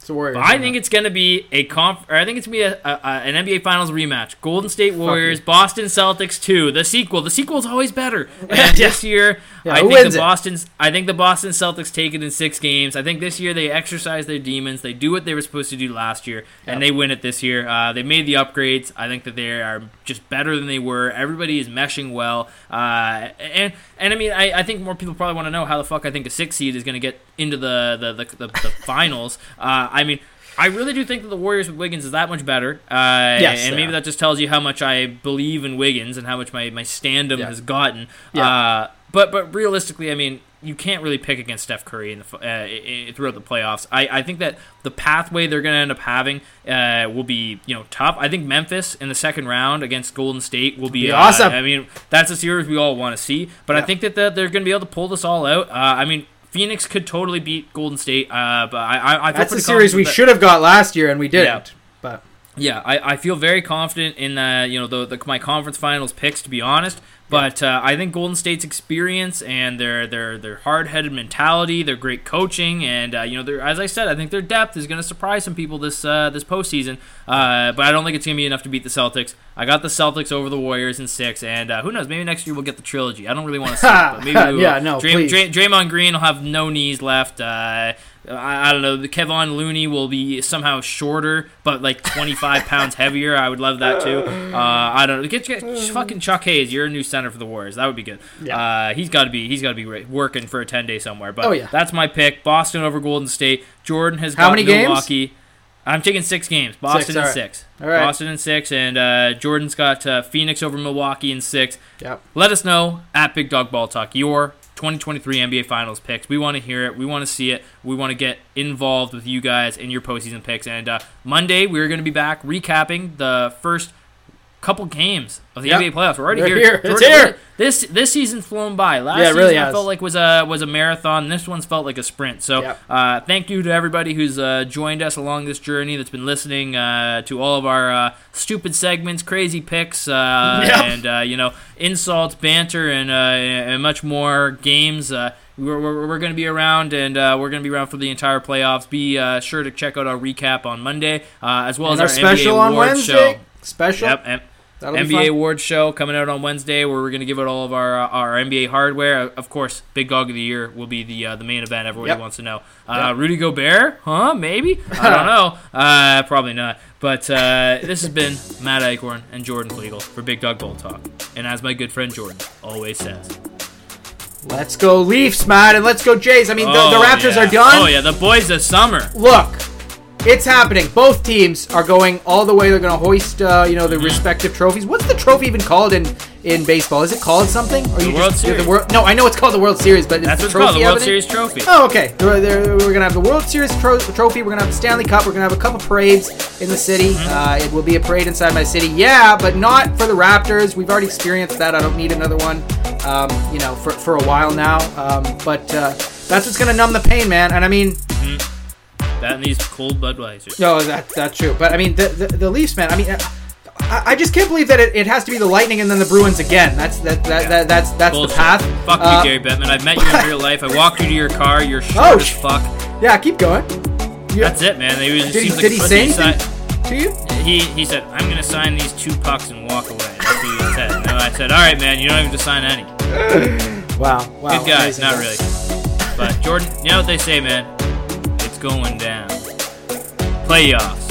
It's Warriors. But I think it's going to be a conf- or I think it's going to be a, a, a- an NBA Finals rematch. Golden State Warriors. Boston Celtics 2. The sequel. The sequel is always better. And Yeah. this year, Yeah, I think the it? Boston's I think the Boston Celtics take it in 6 games. I think this year they exercise their demons. They do what they were supposed to do last year and they win it this year. Uh, they made the upgrades. I think that they are just better than they were. Everybody is meshing well. Uh, and and I mean I, I think more people probably want to know how the fuck I think a 6 seed is going to get into the the the, the, the finals. Uh, I mean I really do think that the Warriors with Wiggins is that much better. Uh, Yes, and maybe that just tells you how much I believe in Wiggins and how much my, my standum Yeah. has gotten. Yeah. Uh, but but realistically, I mean, you can't really pick against Steph Curry in the, uh, throughout the playoffs. I, I think that the pathway they're going to end up having uh, will be you know tough. I think Memphis in the second round against Golden State will be, Be uh, awesome. I mean, that's a series we all want to see. But I think that the, they're going to be able to pull this all out. Uh, I mean. Phoenix could totally beat Golden State, uh, but I, I, I That's a series we that- should have got last year and we didn't. Yeah. But Yeah, I, I feel very confident in the you know the, the my conference finals picks to be honest. But uh, I think Golden State's experience and their their their hard headed mentality, their great coaching, and uh, you know, as I said, I think their depth is going to surprise some people this uh, this postseason. Uh, but I don't think it's going to be enough to beat the Celtics. I got the Celtics over the Warriors in six, and uh, who knows? Maybe next year we'll get the trilogy. I don't really want to see it, but maybe we will. Yeah, no, Dray-. Dray- Draymond Green will have no knees left. I, I don't know. The Kevon Looney will be somehow shorter, but like 25 pounds heavier. I would love that too. Uh, I don't know. Get, get fucking Chuck Hayes. You're a new center for the Warriors. That would be good. Yeah. Uh, he's got to be. He's got to be working for a 10 day somewhere. But Oh, yeah. that's my pick. Boston over Golden State. Jordan has How got many games? Milwaukee. I'm taking six games. Boston Six, in all right. six. All right. Boston in six, and uh, Jordan's got uh, Phoenix over Milwaukee in six. Yep. Let us know at Big Dog Ball Talk your 2023 NBA Finals picks. We want to hear it. We want to see it. We want to get involved with you guys in your postseason picks. And uh, Monday we're going to be back recapping the first couple games of the Yep. NBA playoffs. We're already here. here. It's here. This this season's flown by. Last Yeah, season really I felt like was a was a marathon. This one's felt like a sprint. So Yep. uh, thank you to everybody who's uh, joined us along this journey. That's been listening uh, to all of our uh, stupid segments, crazy picks, uh, Yep. and uh, you know insults, banter, and, uh, and much more games. Uh, we're, we're, we're going to be around, and uh, we're going to be around for the entire playoffs. Be uh, sure to check out our recap on Monday, uh, as well And as our our, special NBA on awards Wednesday. show. Special. Yep, and That'll NBA awards show coming out on Wednesday, where we're going to give out all of our uh, our NBA hardware. Of course, Big Dog of the Year will be the uh, the main event. Everybody Yep. wants to know. Uh, Yep. Rudy Gobert, huh? Maybe I don't know. Uh, probably not. But uh, this has been Matt Eichhorn and Jordan Flegel for Big Dog Bowl Talk. And as my good friend Jordan always says, Let's go Leafs, Matt, and let's go Jays. I mean, the, the Oh, Raptors yeah. are done. Oh yeah, the boys of summer. Look, it's happening. Both teams are going all the way. They're going to hoist, uh, you know, the respective trophies. What's the trophy even called in in baseball? Is it called something? Or The you World just, Series. The World, no, I know it's called the World Series, but That's what's the called the World? Series trophy. Oh, okay. They're, they're, we're gonna have the World Series tro- trophy. We're gonna have the Stanley Cup. We're gonna have a couple parades in the city. Mm-hmm. Uh, it will be a parade inside my city. Yeah, but not for the Raptors. We've already experienced that. I don't need another one. Um, you know, for for a while now. Um, but uh, that's what's gonna numb the pain, man. And I mean, That and these cold Budweisers. no, that that's true. But I mean, the the, the Leafs, man. I mean. I, I just can't believe that it, it has to be the Lightning and then the Bruins again. That's that, that, Yeah. that that's that's Bullshit. the path. Fuck Uh, you, Gary Bettman. I've met you in real life. I walked you to your car. You're short Oh, as fuck. Yeah, keep going. Yeah. That's it, man. He was, Did he, like did he say anything to you? He he said, "I'm gonna sign these two pucks and walk away." That's what he said. No, I said, "All right, man. You don't have to sign any." Wow, wow. Good guy, amazing. not really. But Jordan, you know what they say, man? Going down. Playoffs.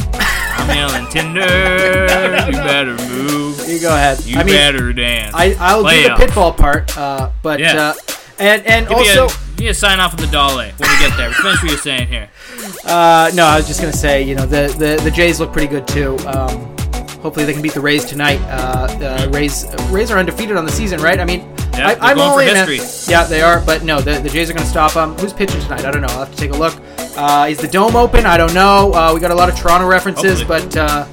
I'm yelling Tinder. You better move. You go ahead. You I mean, better dance. I I'll do the Pitbull part, uh, but Yeah. uh, and and Give also give me a sign off with the doll when we get there. Finish what you're saying here. uh, no, I was just gonna say, you know, the the, the Jays look pretty good too. Um, hopefully they can beat the Rays tonight. Uh, uh, Rays Rays are undefeated on the season, right? I mean, Yeah, I, I'm going all for in. man. history. Yeah, they are, but no, the, the Jays are gonna stop them. Who's pitching tonight? I don't know. I'll have to take a look. Uh, is the dome open? I don't know. Uh, we got a lot of Toronto references, Hopefully. but uh,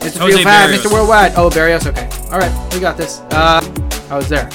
Mr. Jose Feel Fat, Berrios. Mr. Worldwide. Oh, Berrios. Okay. All right, we got this. Uh, I was there.